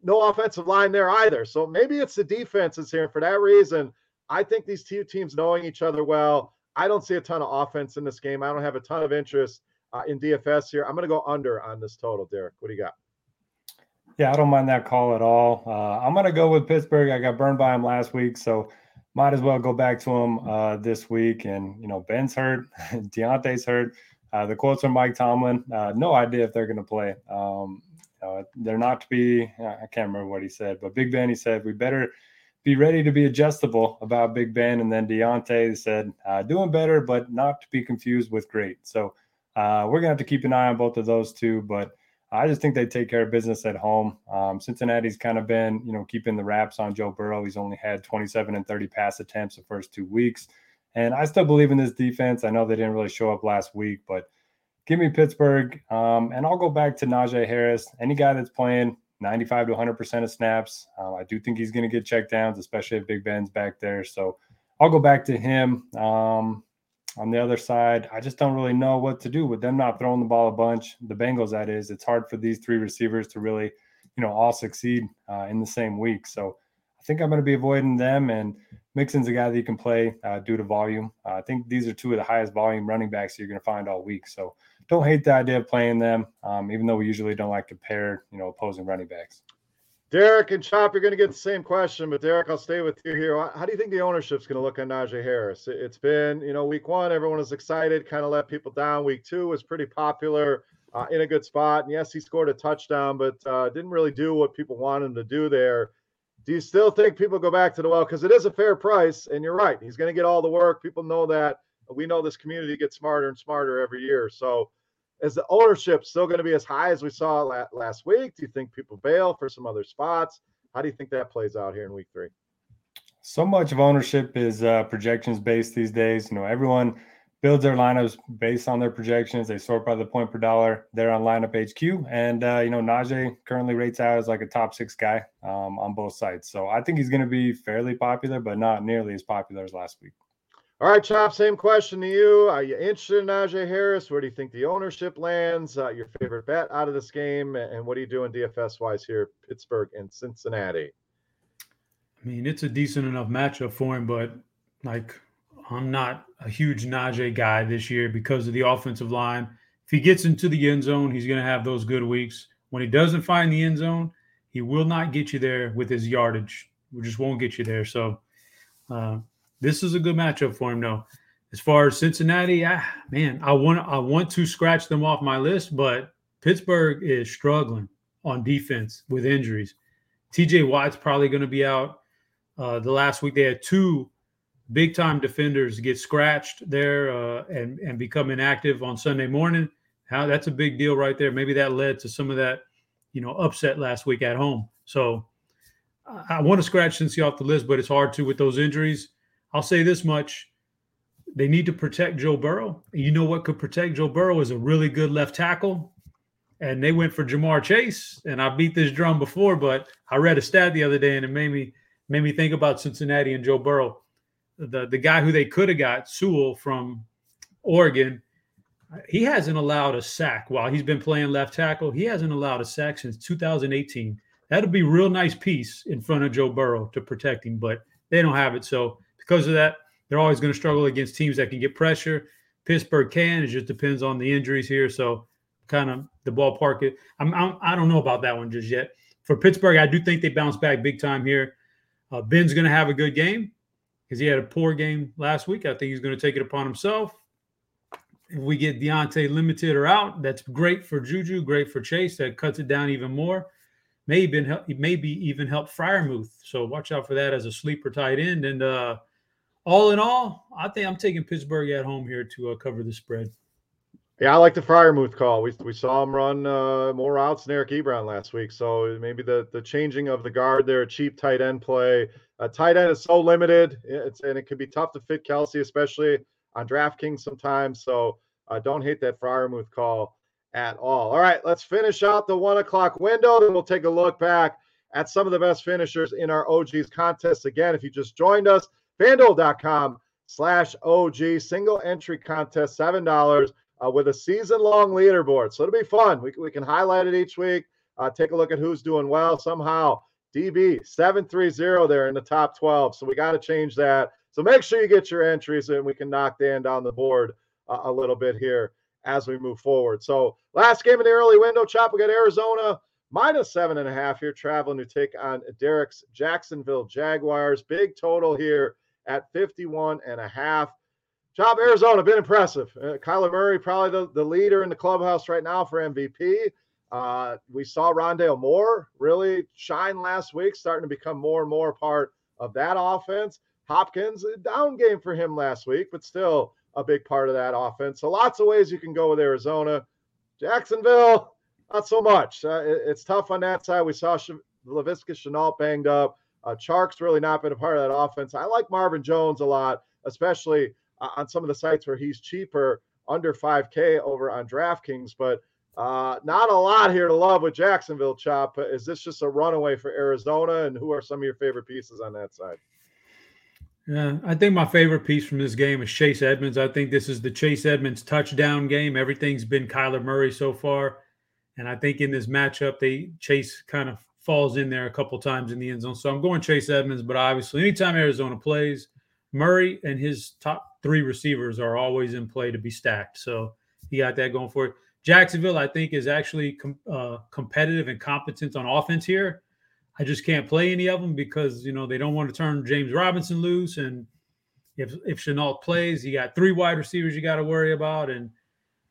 Speaker 1: no offensive line there either. So maybe it's the defenses here. For that reason, I think these two teams knowing each other well. I don't see a ton of offense in this game. I don't have a ton of interest uh, in DFS here. I'm going to go under on this total, Derek. What do you got?
Speaker 2: Yeah, I don't mind that call at all. Uh, I'm going to go with Pittsburgh. I got burned by him last week, so might as well go back to him uh, this week. And you know, Ben's hurt, Diontae's hurt. Uh, the quotes from Mike Tomlin. Uh, no idea if they're going to play. Um, uh, they're not to be. I can't remember what he said, but Big Ben. He said we better be ready to be adjustable about Big Ben. And then Diontae said uh, doing better, but not to be confused with great. So uh, we're gonna have to keep an eye on both of those two. But I just think they take care of business at home. Um, Cincinnati's kind of been, you know, keeping the wraps on Joe Burrow. He's only had 27 and 30 pass attempts the first two weeks. And I still believe in this defense. I know they didn't really show up last week, but give me Pittsburgh. Um, and I'll go back to Najee Harris. Any guy that's playing 95 to 100% of snaps, uh, I do think he's going to get check downs, especially if Big Ben's back there. So I'll go back to him. Um, on the other side, I just don't really know what to do with them not throwing the ball a bunch. The Bengals, that is, it's hard for these three receivers to really, you know, all succeed uh, in the same week. So I think I'm going to be avoiding them. And Mixon's a guy that you can play uh, due to volume. Uh, I think these are two of the highest volume running backs you're going to find all week. So don't hate the idea of playing them, um, even though we usually don't like to pair, you know, opposing running backs.
Speaker 1: Derek and Chop, you're going to get the same question, but Derek, I'll stay with you here. How do you think the ownership's going to look on Najee Harris? It's been, you know, week one, everyone was excited, kind of let people down. Week two was pretty popular, uh, in a good spot. And yes, he scored a touchdown, but uh, didn't really do what people wanted him to do there. Do you still think people go back to the well? Because it is a fair price, and you're right. He's going to get all the work. People know that. We know this community gets smarter and smarter every year. So, is the ownership still going to be as high as we saw last week? Do you think people bail for some other spots? How do you think that plays out here in week three?
Speaker 2: so much of ownership is uh, projections based these days. You know, everyone builds their lineups based on their projections. They sort by the point per dollar. They're on lineup HQ, and uh, you know, Najee currently rates out as like a top six guy um, on both sides. So I think he's going to be fairly popular, but not nearly as popular as last week.
Speaker 1: All right, Chop, same question to you. Are you interested in Najee Harris? Where do you think the ownership lands? Uh, your favorite bet out of this game? And what are you doing DFS wise here, Pittsburgh and Cincinnati?
Speaker 3: I mean, it's a decent enough matchup for him, but like I'm not a huge Najee guy this year because of the offensive line. If he gets into the end zone, he's going to have those good weeks. When he doesn't find the end zone, he will not get you there with his yardage. We just won't get you there. So, uh, this is a good matchup for him, though. As far as Cincinnati, ah, man, I want I want to scratch them off my list, but Pittsburgh is struggling on defense with injuries. T.J. Watt's probably going to be out. Uh, the last week they had two big time defenders get scratched there uh, and and become inactive on Sunday morning. How that's a big deal right there. Maybe that led to some of that, you know, upset last week at home. So I, I want to scratch Cincy off the list, but it's hard to with those injuries. I'll say this much. They need to protect Joe Burrow. You know what could protect Joe Burrow is a really good left tackle. And they went for Ja'Marr Chase. And I beat this drum before, but I read a stat the other day and it made me made me think about Cincinnati and Joe Burrow. The the guy who they could have got, Sewell from Oregon, he hasn't allowed a sack while he's been playing left tackle. He hasn't allowed a sack since 2018. That'd be real nice piece in front of Joe Burrow to protect him, but they don't have it. So because of that, they're always going to struggle against teams that can get pressure. Pittsburgh can. It just depends on the injuries here. So, kind of the ballpark. I'm, I'm I don't know about that one just yet. For Pittsburgh, I do think they bounce back big time here. Uh, Ben's going to have a good game because he had a poor game last week. I think he's going to take it upon himself. If we get Diontae limited or out, that's great for Juju, great for Chase. That cuts it down even more. Maybe maybe even help Freiermuth. So watch out for that as a sleeper tight end. And uh, all in all, I think I'm taking Pittsburgh at home here to uh, cover the spread.
Speaker 1: Yeah, I like the Freiermuth call. We, we saw him run uh, more routes than Eric Ebron last week. So maybe the the changing of the guard there, a cheap tight end play. A tight end is so limited, it's and it can be tough to fit Kelce, especially on DraftKings sometimes. So uh, don't hate that Freiermuth call at all. All right, let's finish out the one o'clock window. Then we'll take a look back at some of the best finishers in our OGs contest. Again, if you just joined us, fanduel.com slash OG, single entry contest, $7 uh, with a season long leaderboard. So it'll be fun. We, we can highlight it each week, uh, take a look at who's doing well. Somehow, DB 730 there in the top 12. So we got to change that. So make sure you get your entries and we can knock Dan down the board uh, a little bit here as we move forward. So last game in the early window, Chop, we got Arizona minus seven and a half here, traveling to take on Derek's Jacksonville Jaguars. Big total here at 51 and a half. Job Arizona, been impressive. Uh, Kyler Murray, probably the, the leader in the clubhouse right now for MVP. Uh, we saw Rondale Moore really shine last week, starting to become more and more part of that offense. Hopkins, a down game for him last week, but still a big part of that offense. So lots of ways you can go with Arizona. Jacksonville, not so much. Uh, it, it's tough on that side. We saw Sh- Laviska Shenault banged up. Uh, Chark's really not been a part of that offense. I like Marvin Jones a lot, especially uh, on some of the sites where he's cheaper, under 5K over on DraftKings. But uh, not a lot here to love with Jacksonville, Chop. Is this just a runaway for Arizona? And who are some of your favorite pieces on that side?
Speaker 3: Yeah, I think my favorite piece from this game is Chase Edmonds. I think this is the Chase Edmonds touchdown game. Everything's been Kyler Murray so far. And I think in this matchup, they Chase kind of falls in there a couple times in the end zone. So I'm going Chase Edmonds, but obviously, anytime Arizona plays, Murray and his top three receivers are always in play to be stacked. So he got that going for it. Jacksonville, I think, is actually com- uh, competitive and competent on offense here. I just can't play any of them because you know they don't want to turn James Robinson loose, and if if Shenault plays, you got three wide receivers you got to worry about, and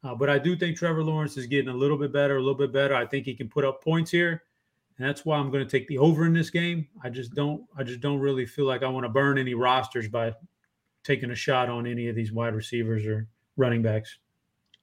Speaker 3: uh, but I do think Trevor Lawrence is getting a little bit better, a little bit better. I think he can put up points here, and that's why I'm going to take the over in this game. I just don't, I just don't really feel like I want to burn any rosters by taking a shot on any of these wide receivers or running backs.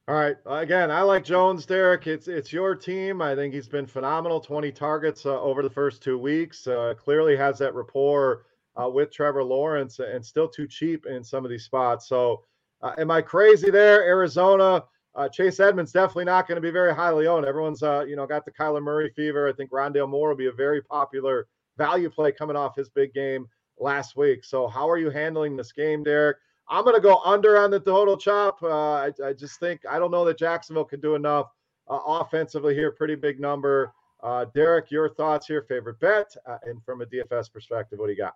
Speaker 1: All right. Again, I like Jones, Derek. It's it's your team. I think he's been phenomenal. 20 targets uh, over the first two weeks. Uh, clearly has that rapport uh, with Trevor Lawrence and still too cheap in some of these spots. So, uh, am I crazy there? Arizona, uh, Chase Edmonds definitely not going to be very highly owned. Everyone's, uh, you know, got the Kyler Murray fever. I think Rondale Moore will be a very popular value play coming off his big game last week. So, how are you handling this game, Derek? I'm going to go under on the total chop. Uh, I, I, just think I don't know that Jacksonville can do enough uh, offensively here. Pretty big number. Uh, Derek, your thoughts here? Favorite bet, uh, and from a DFS perspective, what do you got?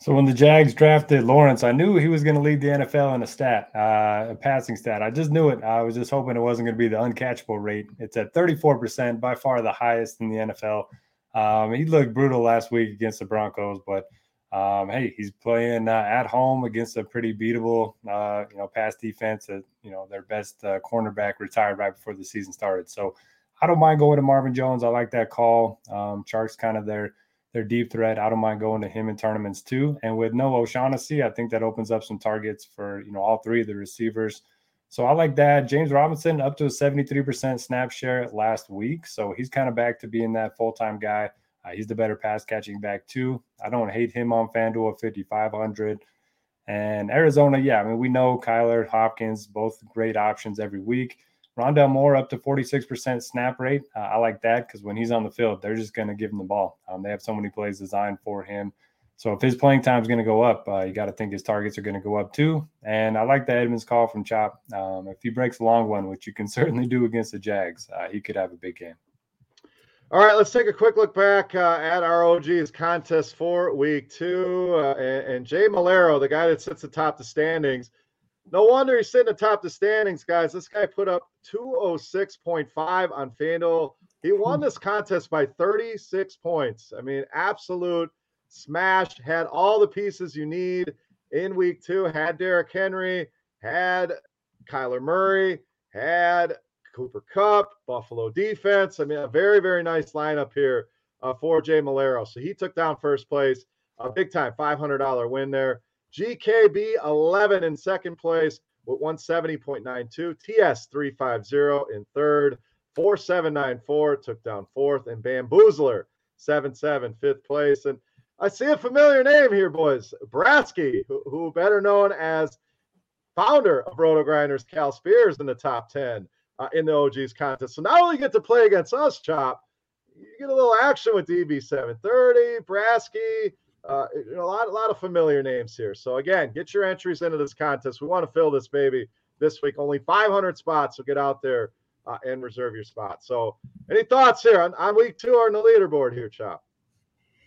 Speaker 2: So when the Jags drafted Lawrence, I knew he was going to lead the NFL in a stat, uh, a passing stat. I just knew it. I was just hoping it wasn't going to be the uncatchable rate. It's at 34%, by far the highest in the NFL. Um, he looked brutal last week against the Broncos, but um, hey, he's playing uh, at home against a pretty beatable, uh, you know, pass defense. That you know their best uh, cornerback retired right before the season started. So I don't mind going to Marvin Jones. I like that call. Um, Chark's kind of their their deep threat. I don't mind going to him in tournaments too. And with no O'Shaughnessy, I think that opens up some targets for you know all three of the receivers. So I like that. James Robinson up to a 73% snap share last week. So he's kind of back to being that full time guy. Uh, he's the better pass catching back too. I don't hate him on FanDuel at 5,500. And Arizona, yeah, I mean, we know Kyler Hopkins, both great options every week. Rondale Moore up to 46% snap rate. Uh, I like that because when he's on the field, they're just going to give him the ball. Um, they have so many plays designed for him. So if his playing time is going to go up, uh, you got to think his targets are going to go up too. And I like the Edmonds call from Chop. Um, if he breaks a long one, which you can certainly do against the Jags, uh, he could have a big game.
Speaker 1: All right, let's take a quick look back uh, at our OG's contest for week two. Uh, and, and, Jay Malero, the guy that sits atop the standings, no wonder he's sitting atop the standings, guys. This guy put up 206.5 on FanDuel. He won this contest by 36 points. I mean, absolute smash. Had all the pieces you need in week two. Had Derrick Henry, had Kyler Murray, had Cooper Kupp, Buffalo defense. I mean, a very, very nice lineup here uh, for Jay Malero. So he took down first place, a big time $500 win there. GKB 11 in second place with 170.92. TS 350 in third. 4794 took down fourth. And Bamboozler 77 fifth place. And I see a familiar name here, boys. Brasky, who, who better known as founder of RotoGrinders, Cal Spears in the top 10 uh, in the OGs contest. So not only get to play against us, Chop, you get a little action with DB 730, Brasky, uh, a lot, a lot of familiar names here. So again, get your entries into this contest. We want to fill this baby this week. Only 500 spots, so get out there uh, and reserve your spot. So, any thoughts here on, on week two or on the leaderboard here, Chop?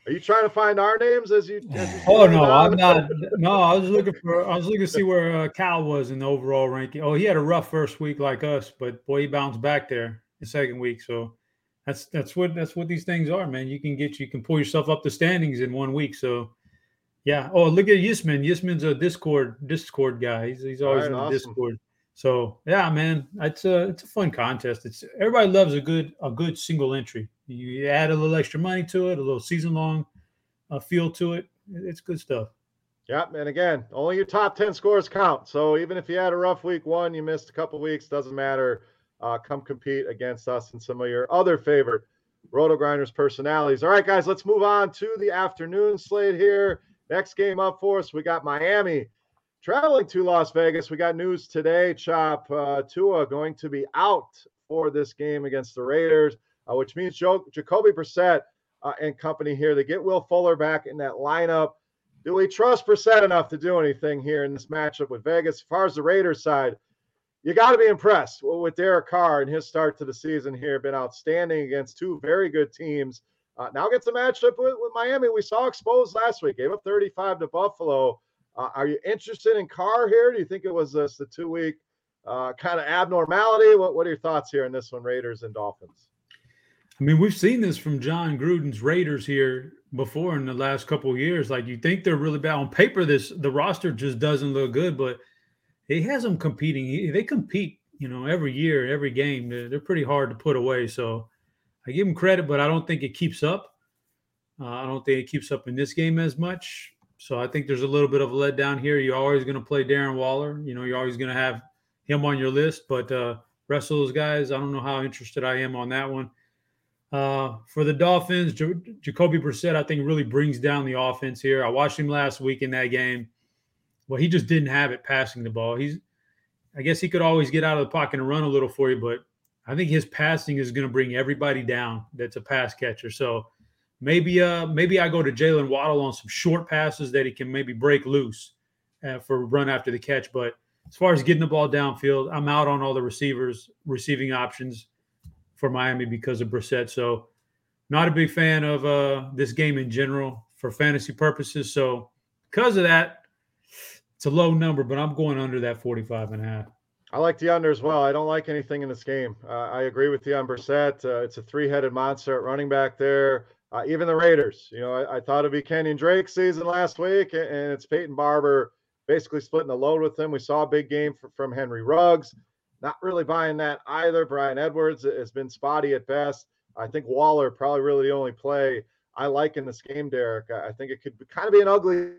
Speaker 1: Are you trying to find our names as you? As you
Speaker 3: oh no, I'm not. No, I was looking for. I was looking to see where uh, Cal was in the overall ranking. Oh, he had a rough first week like us, but boy, he bounced back there the second week. So that's that's what that's what these things are, man. You can get you can pull yourself up the standings in one week. So yeah. Oh, look at Yisman. Yisman's a Discord Discord guy. He's he's always right, in awesome. Discord. So yeah, man, it's a it's a fun contest. It's everybody loves a good a good single entry. You add a little extra money to it, a little season long uh, feel to it. It's good stuff.
Speaker 1: Yeah, and again, only your top ten scores count. So even if you had a rough week one, you missed a couple weeks, doesn't matter. Uh, come compete against us and some of your other favorite RotoGrinders personalities. All right, guys, let's move on to the afternoon slate here. Next game up for us, we got Miami Traveling to Las Vegas, we got news today. Chop uh, Tua going to be out for this game against the Raiders, uh, which means Joe, Jacoby Brissett uh, and company here. They get Will Fuller back in that lineup. Do we trust Brissett enough to do anything here in this matchup with Vegas? As far as the Raiders side, you got to be impressed with Derek Carr and his start to the season here. Been outstanding against two very good teams. Uh, now gets a matchup with, with Miami. We saw exposed last week. Gave up 35 to Buffalo. Uh, are you interested in Carr here? Do you think it was a two week uh, kind of abnormality? What, what are your thoughts here in this one, Raiders and Dolphins?
Speaker 3: I mean, we've seen this from Jon Gruden's Raiders here before in the last couple years. Like you think they're really bad on paper. This the roster just doesn't look good, but he has them competing. He, they compete, you know, every year, every game. They're, they're, pretty hard to put away. So I give him credit, but I don't think it keeps up. Uh, I don't think it keeps up in this game as much. So I think there's a little bit of a letdown here. You're always going to play Darren Waller. You know, you're always going to have him on your list. But uh, rest of those guys, I don't know how interested I am on that one. Uh, for the Dolphins, J- Jacoby Brissett, I think, really brings down the offense here. I watched him last week in that game. Well, he just didn't have it passing the ball. He's, I guess, he could always get out of the pocket and run a little for you, but I think his passing is going to bring everybody down. That's a pass catcher. So maybe, uh, maybe I go to Jaylen Waddle on some short passes that he can maybe break loose uh, for run after the catch. But as far as getting the ball downfield, I'm out on all the receivers, receiving options for Miami because of Brissett. So, not a big fan of uh, this game in general for fantasy purposes. So, because of that, it's a low number, but I'm going under that 45 and a half.
Speaker 1: I like the under as well. I don't like anything in this game. Uh, I agree with you on Brissett. Uh, it's a three-headed monster at running back there. Uh, even the Raiders, you know, I, I, thought it'd be Kenyan Drake season last week, and it's Peyton Barber basically splitting the load with him. We saw a big game for, from Henry Ruggs. Not really buying that either. Bryan Edwards has been spotty at best. I think Waller probably really the only play I like in this game, Derek. I think it could kind of be an ugly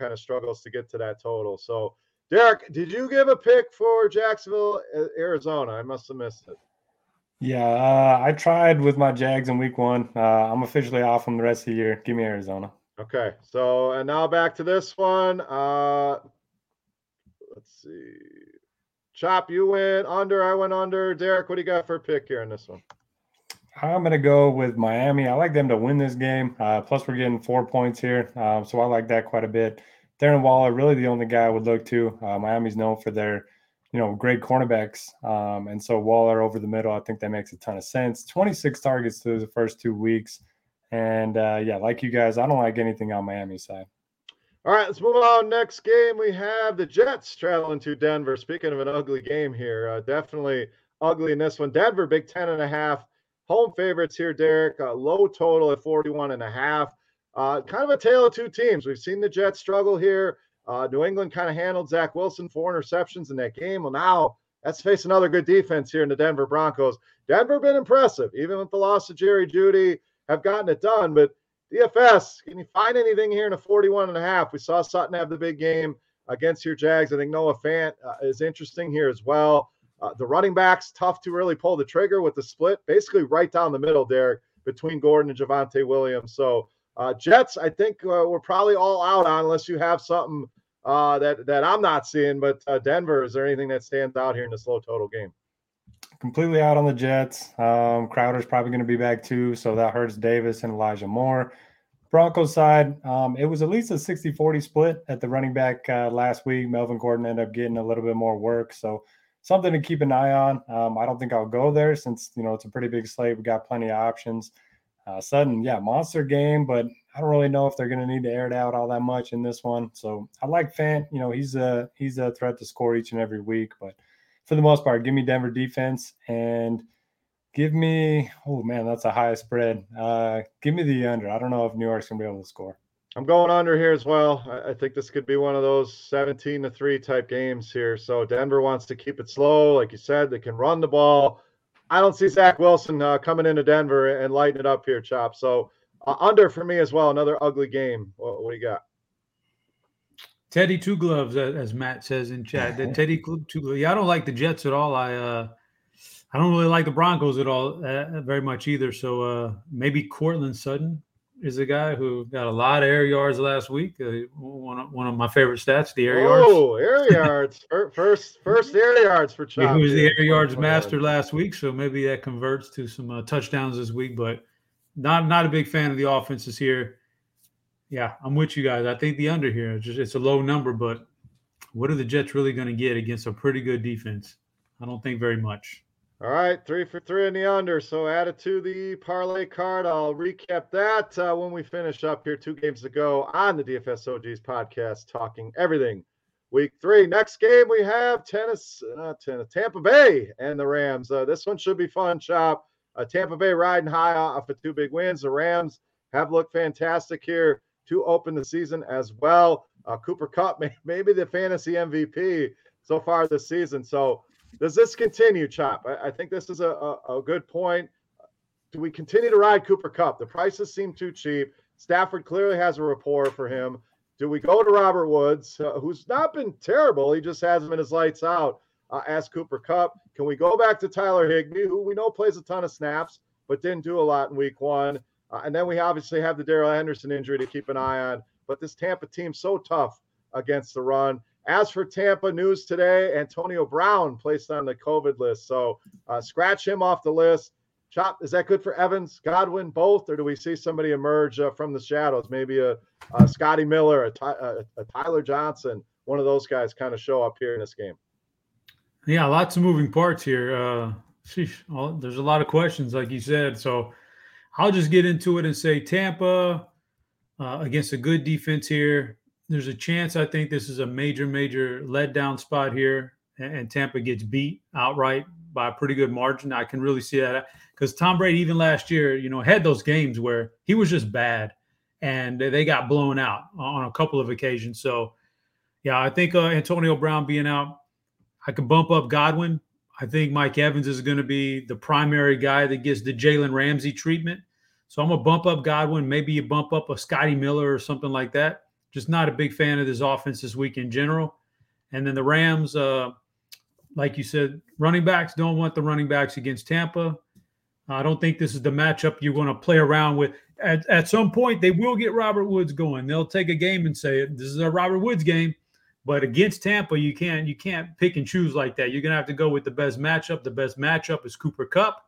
Speaker 1: kind of struggles to get to that total. So, Derek, did you give a pick for Jacksonville, Arizona? I must have missed it.
Speaker 2: Yeah, uh, I tried with my Jags in week one. Uh, I'm officially off them the rest of the year. Give me Arizona.
Speaker 1: Okay. So, and now back to this one. Uh, let's see. Chop, you went under. I went under. Derek, what do you got for a pick here in this one?
Speaker 2: I'm going to go with Miami. I like them to win this game. Uh, plus, we're getting four points here. Um, so I like that quite a bit. Darren Waller, really the only guy I would look to. Uh, Miami's known for their, you know, great cornerbacks. Um, and so Waller over the middle, I think that makes a ton of sense. 26 targets through the first two weeks. And uh, yeah, like you guys, I don't like anything on Miami side.
Speaker 1: All right, let's move on. Next game, we have the Jets traveling to Denver. Speaking of an ugly game here, uh, definitely ugly in this one. Denver, big 10 and a half Home favorites here, Derek. Low total at 41 and a half. Uh, kind of a tale of two teams. We've seen the Jets struggle here. Uh, New England kind of handled Zach Wilson four interceptions in that game. Well, now let's face another good defense here in the Denver Broncos. Denver been impressive, even with the loss of Jerry Jeudy, have gotten it done. But DFS, can you find anything here in a 41 and a half? We saw Sutton have the big game against your Jags. I think Noah Fant uh, is interesting here as well. Uh, the running backs, tough to really pull the trigger with the split, basically right down the middle, Derek, between Gordon and Javonte Williams. So, uh, Jets, I think uh, we're probably all out on unless you have something uh, that that I'm not seeing. But uh, Denver, is there anything that stands out here in this low total game?
Speaker 2: Completely out on the Jets. Um, Crowder's probably going to be back too, so that hurts Davis and Elijah Moore. Broncos side, um, it was at least a 60 40 split at the running back uh, last week. Melvin Gordon ended up getting a little bit more work. So something to keep an eye on. Um, I don't think I'll go there since you know it's a pretty big slate. We got plenty of options. Uh, Sutton, yeah, monster game, but I don't really know if they're going to need to air it out all that much in this one. So I like Fant. You know, he's a he's a threat to score each and every week, but for the most part, give me Denver defense and give me. Oh man, that's a high spread. Uh, give me the under. I don't know if New York's going to be able to score.
Speaker 1: I'm going under here as well. I, I think this could be one of those 17 to 3 type games here. So Denver wants to keep it slow. Like you said, they can run the ball. I don't see Zach Wilson uh, coming into Denver and lighting it up here, Chop. So uh, under for me as well. Another ugly game. What, what do you got?
Speaker 3: Teddy Two Gloves, as Matt says in chat. That Teddy Two Gloves. Yeah, I don't like the Jets at all. I uh, I don't really like the Broncos at all uh, very much either. So uh, maybe Courtland Sutton is a guy who got a lot of air yards last week. Uh, one, of, one of my favorite stats, the air yards.
Speaker 1: Oh, air yards! first, first air yards for Chop.
Speaker 3: He was the air yards master last week, so maybe that converts to some uh, touchdowns this week. But not not a big fan of the offenses here. Yeah, I'm with you guys. I think the under here, just it's a low number, but what are the Jets really going to get against a pretty good defense? I don't think very much.
Speaker 1: All right, three for three in the under. So add it to the parlay card. I'll recap that uh, when we finish up here. Two games to go on the DFS OGs podcast, talking everything. Week three. Next game we have tennis, uh, tennis Tampa Bay and the Rams. Uh, this one should be fun. Chop. Uh, Tampa Bay riding high off of two big wins. The Rams have looked fantastic here to open the season as well. Uh, Cooper Kupp, may maybe the fantasy MVP so far this season. So does this continue, Chop? I, I think this is a, a, a, good point. Do we continue to ride Cooper Kupp? The prices seem too cheap. Stafford clearly has a rapport for him. Do we go to Robert Woods, uh, who's not been terrible? He just hasn't been his lights out. uh, as Cooper Kupp. Can we go back to Tyler Higbee, who we know plays a ton of snaps, but didn't do a lot in week one? Uh, and then we obviously have the Darrell Henderson injury to keep an eye on. But this Tampa team so tough against the run. As for Tampa news today, Antonio Brown placed on the COVID list. So uh, scratch him off the list. Chop, is that good for Evans, Godwin, both, or do we see somebody emerge uh, from the shadows? Maybe a, a Scotty Miller, a, a, a Tyler Johnson, one of those guys kind of show up here in this game.
Speaker 3: Yeah, lots of moving parts here. Uh, sheesh, all, there's a lot of questions, like you said. So I'll just get into it and say Tampa uh, against a good defense here. There's a chance I think this is a major, major letdown spot here, and, and Tampa gets beat outright by a pretty good margin. I can really see that because Tom Brady, even last year, you know, had those games where he was just bad and they got blown out on a couple of occasions. So, yeah, I think uh, Antonio Brown being out, I can bump up Godwin. I think Mike Evans is going to be the primary guy that gets the Jalen Ramsey treatment. So I'm gonna bump up Godwin. Maybe you bump up a Scotty Miller or something like that. Just not a big fan of this offense this week in general. And then the Rams, uh, like you said, running backs don't want the running backs against Tampa. I don't think this is the matchup you're going to play around with. At, at some point, they will get Robert Woods going. They'll take a game and say, "This is a Robert Woods game." But against Tampa, you can't you can't pick and choose like that. You're going to have to go with the best matchup. The best matchup is Cooper Kupp,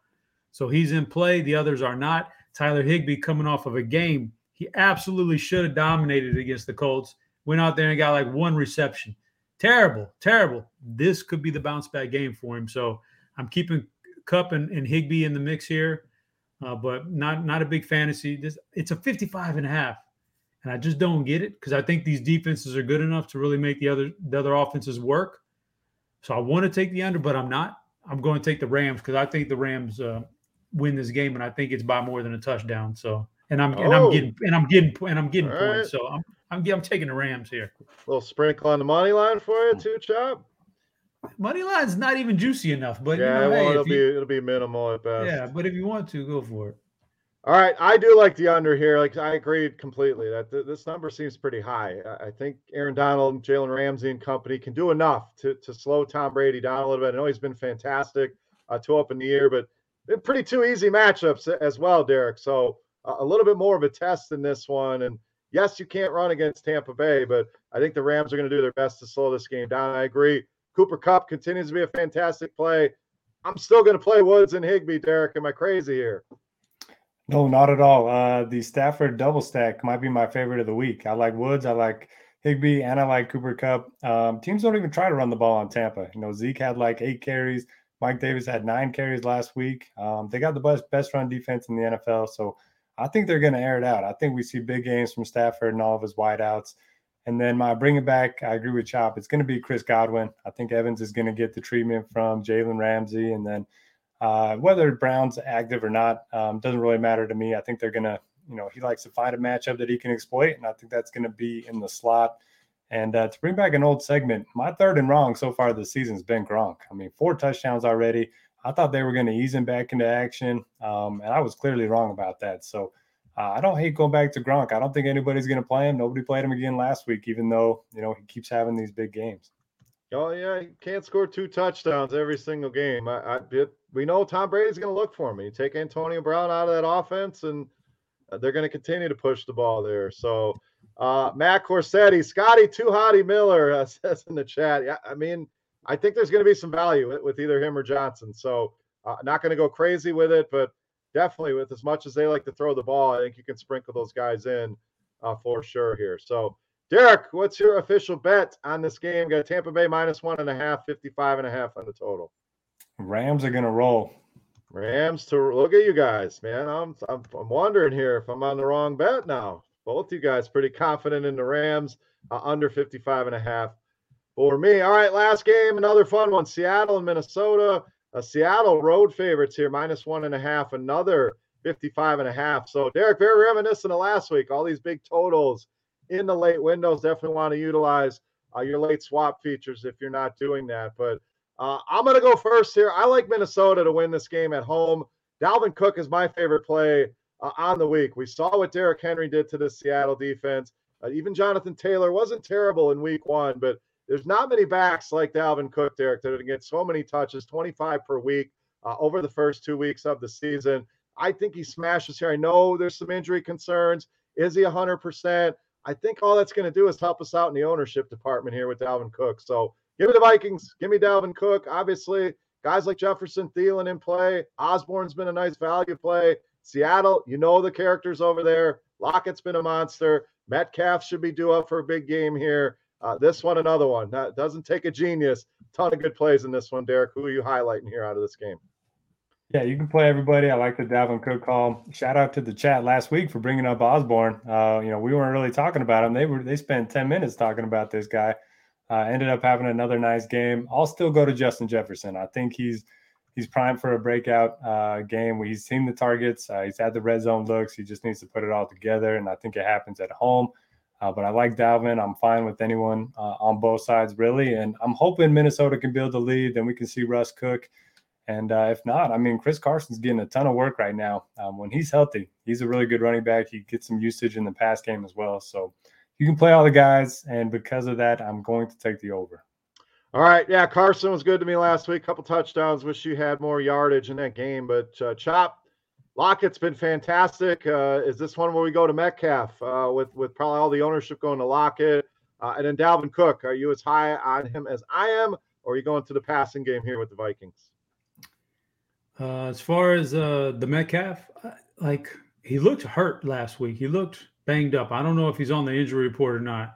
Speaker 3: so he's in play. The others are not. Tyler Higbee coming off of a game he absolutely should have dominated against the Colts. Went out there and got like one reception. Terrible, terrible. This could be the bounce back game for him. So I'm keeping Kupp and, and Higbee in the mix here, uh, but not not a big fantasy. This it's a 55 and a half, and I just don't get it because I think these defenses are good enough to really make the other the other offenses work. So I want to take the under, but I'm not. I'm going to take the Rams because I think the Rams uh, win this game, and I think it's by more than a touchdown. So and I'm oh. and I'm getting and I'm getting and I'm getting All points. Right. So I'm I'm I'm taking the Rams here. A
Speaker 1: little sprinkle on the money line for you too, Chop.
Speaker 3: Money line's not even juicy enough, but
Speaker 1: yeah,
Speaker 3: you know,
Speaker 1: well,
Speaker 3: hey,
Speaker 1: it'll be it'll be minimal at best.
Speaker 3: Yeah, but if you want to, go for it.
Speaker 1: All right, I do like the under here. Like I agree completely that th- this number seems pretty high. I think Aaron Donald, Jalen Ramsey, and company can do enough to to slow Tom Brady down a little bit. I know he's been fantastic, uh, two up in the year, but pretty two easy matchups as well, Derek. So a little bit more of a test in this one. And yes, you can't run against Tampa Bay, but I think the Rams are going to do their best to slow this game down. I agree. Cooper Kupp continues to be a fantastic play. I'm still going to play Woods and Higbee, Derek. Am I crazy here?
Speaker 2: No, not at all. Uh, the Stafford double stack might be my favorite of the week. I like Woods, I like Higbee, and I like Cooper Cup. Um, teams don't even try to run the ball on Tampa. You know, Zeke had like eight carries. Mike Davis had nine carries last week. Um, they got the best best run defense in the NFL, so I think they're going to air it out. I think we see big games from Stafford and all of his wideouts. And then my bring it back, I agree with Chop. It's going to be Chris Godwin. I think Evans is going to get the treatment from Jalen Ramsey. And then uh, whether Brown's active or not um, doesn't really matter to me. I think they're going to, you know, he likes to find a matchup that he can exploit. And I think that's going to be in the slot. And uh, to bring back an old segment, my third and wrong so far this season has been Gronk. I mean, four touchdowns already. I thought they were going to ease him back into action, um, and I was clearly wrong about that. So uh, I don't hate going back to Gronk. I don't think anybody's going to play him. Nobody played him again last week, even though you know he keeps having these big games.
Speaker 1: Oh yeah, he can't score two touchdowns every single game. I, I it, we know Tom Brady's going to look for me. take Antonio Brown out of that offense, and uh, they're going to continue to push the ball there. So uh, Matt Corsetti, Scotty Too Hottie Miller uh, says in the chat. Yeah, I mean I think there's going to be some value with, either him or Johnson. So uh, not going to go crazy with it, but definitely with as much as they like to throw the ball, I think you can sprinkle those guys in uh, for sure here. So Derek, what's your official bet on this game? Got Tampa Bay minus one and a half, 55 and a half on the total.
Speaker 2: Rams are going to roll.
Speaker 1: Rams to look at you guys, man. I'm, I'm I'm wondering here if I'm on the wrong bet now. Both you guys pretty confident in the Rams uh, under 55 and a half for me. All right, last game, another fun one. Seattle and Minnesota. Uh, Seattle road favorites here, minus one and a half, another 55 and a half. So, Derek, very reminiscent of last week. All these big totals in the late windows. Definitely want to utilize uh, your late swap features if you're not doing that. But uh, I'm going to go first here. I like Minnesota to win this game at home. Dalvin Cook is my favorite play uh, on the week. We saw what Derrick Henry did to the Seattle defense. Uh, even Jonathan Taylor wasn't terrible in week one, but there's not many backs like Dalvin Cook, Derek, that get so many touches, 25 per week uh, over the first two weeks of the season. I think he smashes here. I know there's some injury concerns. Is he 100%? I think all that's going to do is help us out in the ownership department here with Dalvin Cook. So give me the Vikings. Give me Dalvin Cook. Obviously, guys like Jefferson, Thielen in play. Osborne's been a nice value play. Seattle, you know the characters over there. Lockett's been a monster. Metcalf should be due up for a big game here. Uh, this one, another one. That doesn't take a genius. Ton of good plays in this one, Derek. Who are you highlighting here out of this game?
Speaker 2: Yeah, you can play everybody. I like the Dalvin Cook call. Shout out to the chat last week for bringing up Osborn. Uh, you know, we weren't really talking about him. They were they spent ten minutes talking about this guy. Uh, ended up having another nice game. I'll still go to Justin Jefferson. I think he's he's primed for a breakout uh, game. He's seen the targets. Uh, he's had the red zone looks. He just needs to put it all together, and I think it happens at home. Uh, but I like Dalvin. I'm fine with anyone uh, on both sides, really. And I'm hoping Minnesota can build the lead. Then we can see Russ cook. And uh, if not, I mean, Chris Carson's getting a ton of work right now. Um, when he's healthy, he's a really good running back. He gets some usage in the pass game as well. So you can play all the guys. And because of that, I'm going to take the over.
Speaker 1: All right. Yeah. Carson was good to me last week. Couple touchdowns. Wish you had more yardage in that game. But uh, Chop, Lockett's been fantastic. Uh, is this one where we go to Metcalf uh, with, with probably all the ownership going to Lockett? Uh, and then Dalvin Cook, are you as high on him as I am? Or are you going to the passing game here with the Vikings?
Speaker 3: Uh, as far as uh, the Metcalf, like he looked hurt last week. He looked banged up. I don't know if he's on the injury report or not,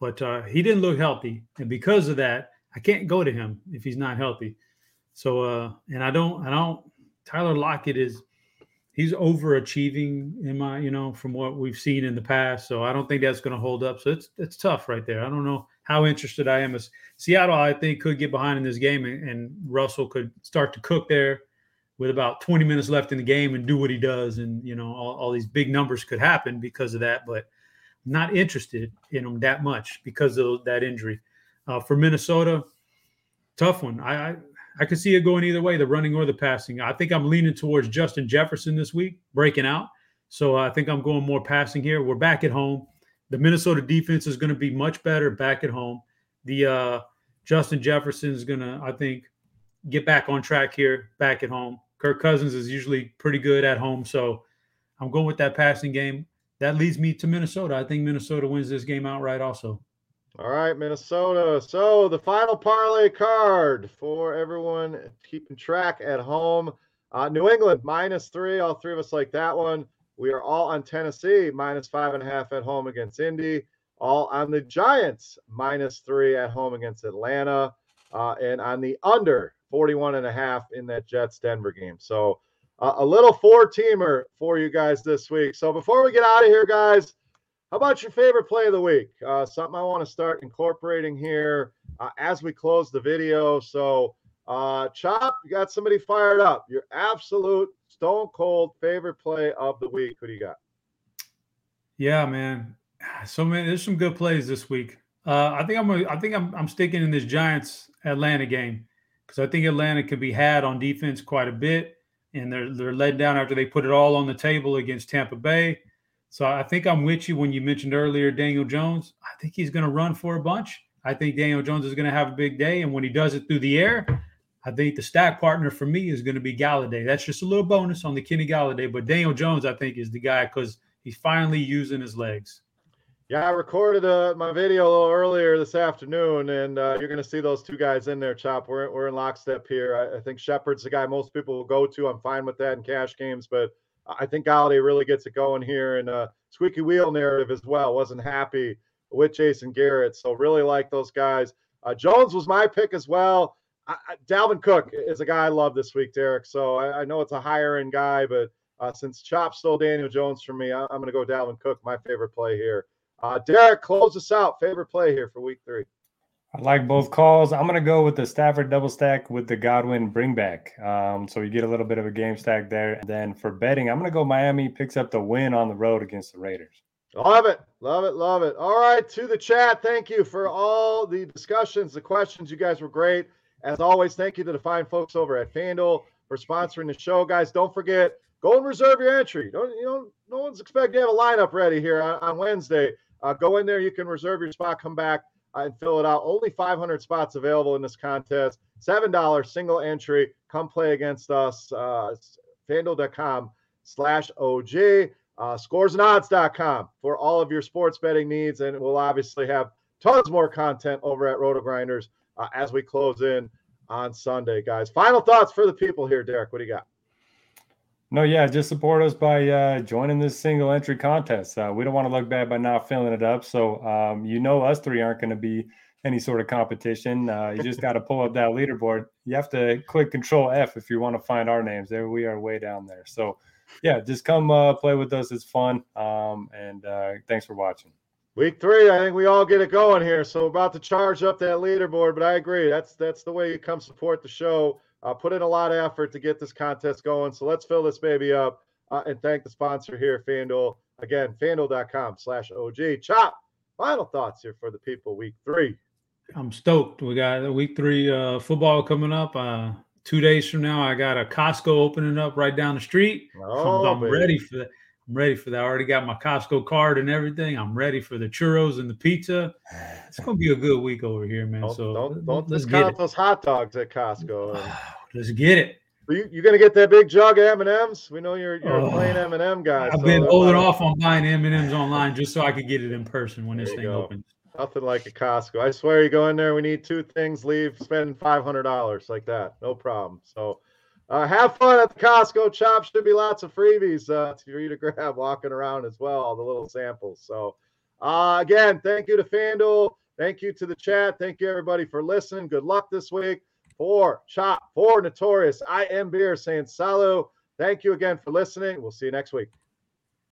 Speaker 3: but uh, he didn't look healthy, and because of that, I can't go to him if he's not healthy. So, and I don't, I don't. Tyler Lockett is he's overachieving in my, you know, from what we've seen in the past. So I don't think that's going to hold up. So it's it's tough right there. I don't know how interested I am. As Seattle, I think could get behind in this game, and, and Russell could start to cook there with about 20 minutes left in the game and do what he does. And, you know, all, all these big numbers could happen because of that, but not interested in him that much because of that injury. Uh, for Minnesota, tough one. I, I, I could see it going either way, the running or the passing. I think I'm leaning towards Justin Jefferson this week, breaking out. So I think I'm going more passing here. We're back at home. The Minnesota defense is going to be much better back at home. The uh, Justin Jefferson is going to, I think, get back on track here, back at home. Kirk Cousins is usually pretty good at home. So I'm going with that passing game. That leads me to Minnesota. I think Minnesota wins this game outright also.
Speaker 1: All right, Minnesota. So the final parlay card for everyone keeping track at home. Uh, New England minus three. All three of us like that one. We are all on Tennessee minus five and a half at home against Indy. All on the Giants minus three at home against Atlanta. Uh, and on the under 41 and a half in that Jets Denver game. So uh, a little four teamer for you guys this week. So before we get out of here, guys, how about your favorite play of the week? Uh, something I want to start incorporating here uh, as we close the video. So, uh, Chop, you got somebody fired up. Your absolute stone cold favorite play of the week. Who do you got?
Speaker 3: Yeah, man. So man, there's some good plays this week. Uh, I think I'm. I think I'm. I'm sticking in this Giants Atlanta game because I think Atlanta could be had on defense quite a bit, and they're they're led down after they put it all on the table against Tampa Bay. So I think I'm with you when you mentioned earlier Daniel Jones. I think he's going to run for a bunch. I think Daniel Jones is going to have a big day, and when he does it through the air, I think the stack partner for me is going to be Golladay. That's just a little bonus on the Kenny Golladay, but Daniel Jones I think is the guy because he's finally using his legs.
Speaker 1: Yeah, I recorded uh, my video a little earlier this afternoon, and uh, you're going to see those two guys in there, Chop. We're, we're in lockstep here. I, I, think Shepard's the guy most people will go to. I'm fine with that in cash games, but I think Golladay really gets it going here. And uh, squeaky wheel narrative as well. Wasn't happy with Jason Garrett, so really like those guys. Uh, Jones was my pick as well. I, I, Dalvin Cook is a guy I love this week, Derek. So I, I know it's a higher end guy, but uh, since Chop stole Daniel Jones for me, I, am going to go Dalvin Cook, my favorite play here. Uh, Derek, close us out. Favorite play here for week three.
Speaker 2: I like both calls. I'm going to go with the Stafford double stack with the Godwin bring back. Um, so you get a little bit of a game stack there. And then for betting, I'm going to go Miami picks up the win on the road against the Raiders.
Speaker 1: Love it. Love it. Love it. All right. To the chat. Thank you for all the discussions, the questions. You guys were great. As always, thank you to the fine folks over at FanDuel for sponsoring the show. Guys, don't forget, go and reserve your entry. Don't you know no one's expecting to have a lineup ready here on, on Wednesday. Uh, go in there. You can reserve your spot. Come back and fill it out. Only 500 spots available in this contest. $7 single entry. Come play against us. Uh, FanDuel.com slash OG. Uh, scoresandodds.com for all of your sports betting needs. And we'll obviously have tons more content over at RotoGrinders uh, as we close in on Sunday, guys. Final thoughts for the people here, Derek. What do you got?
Speaker 2: No, yeah, just support us by uh, joining this single entry contest. Uh, we don't want to look bad by not filling it up. So, um, you know, us three aren't going to be any sort of competition. Uh, you just got to pull up that leaderboard. You have to click Control F if you want to find our names. There, we are way down there. So, yeah, just come uh, play with us. It's fun. Um, and uh, thanks for watching.
Speaker 1: Week three, I think we all get it going here. So about to charge up that leaderboard, but I agree. That's that's the way you come support the show. Uh, put in a lot of effort to get this contest going. So let's fill this baby up uh, and thank the sponsor here, FanDuel. Again, fanduel.com slash OG. Chop, final thoughts here for the people week three.
Speaker 3: I'm stoked. We got week three uh, football coming up. Uh, two days from now, I got a Costco opening up right down the street. Oh, I'm, I'm ready for that. I'm ready for that. I already got my Costco card and everything. I'm ready for the churros and the pizza. It's gonna be a good week over here, man.
Speaker 1: Don't,
Speaker 3: so
Speaker 1: don't, don't let's discount those hot dogs at Costco.
Speaker 3: let's get it.
Speaker 1: Are you're gonna get that big jug of M and M's? We know you're you're oh, a plain M and M guy.
Speaker 3: I've so been holding off on buying M and M's online just so I could get it in person when there this thing go. opens.
Speaker 1: Nothing like a Costco. I swear you go in there, we need two things, leave, spend five hundred dollars like that. No problem. So uh, have fun at the Costco Chop. Should be lots of freebies uh, for you to grab walking around as well, all the little samples. So, uh, again, thank you to FanDuel. Thank you to the chat. Thank you, everybody, for listening. Good luck this week. For Chop, for Notorious, I am Beer saying salut. Thank you again for listening. We'll see you next week.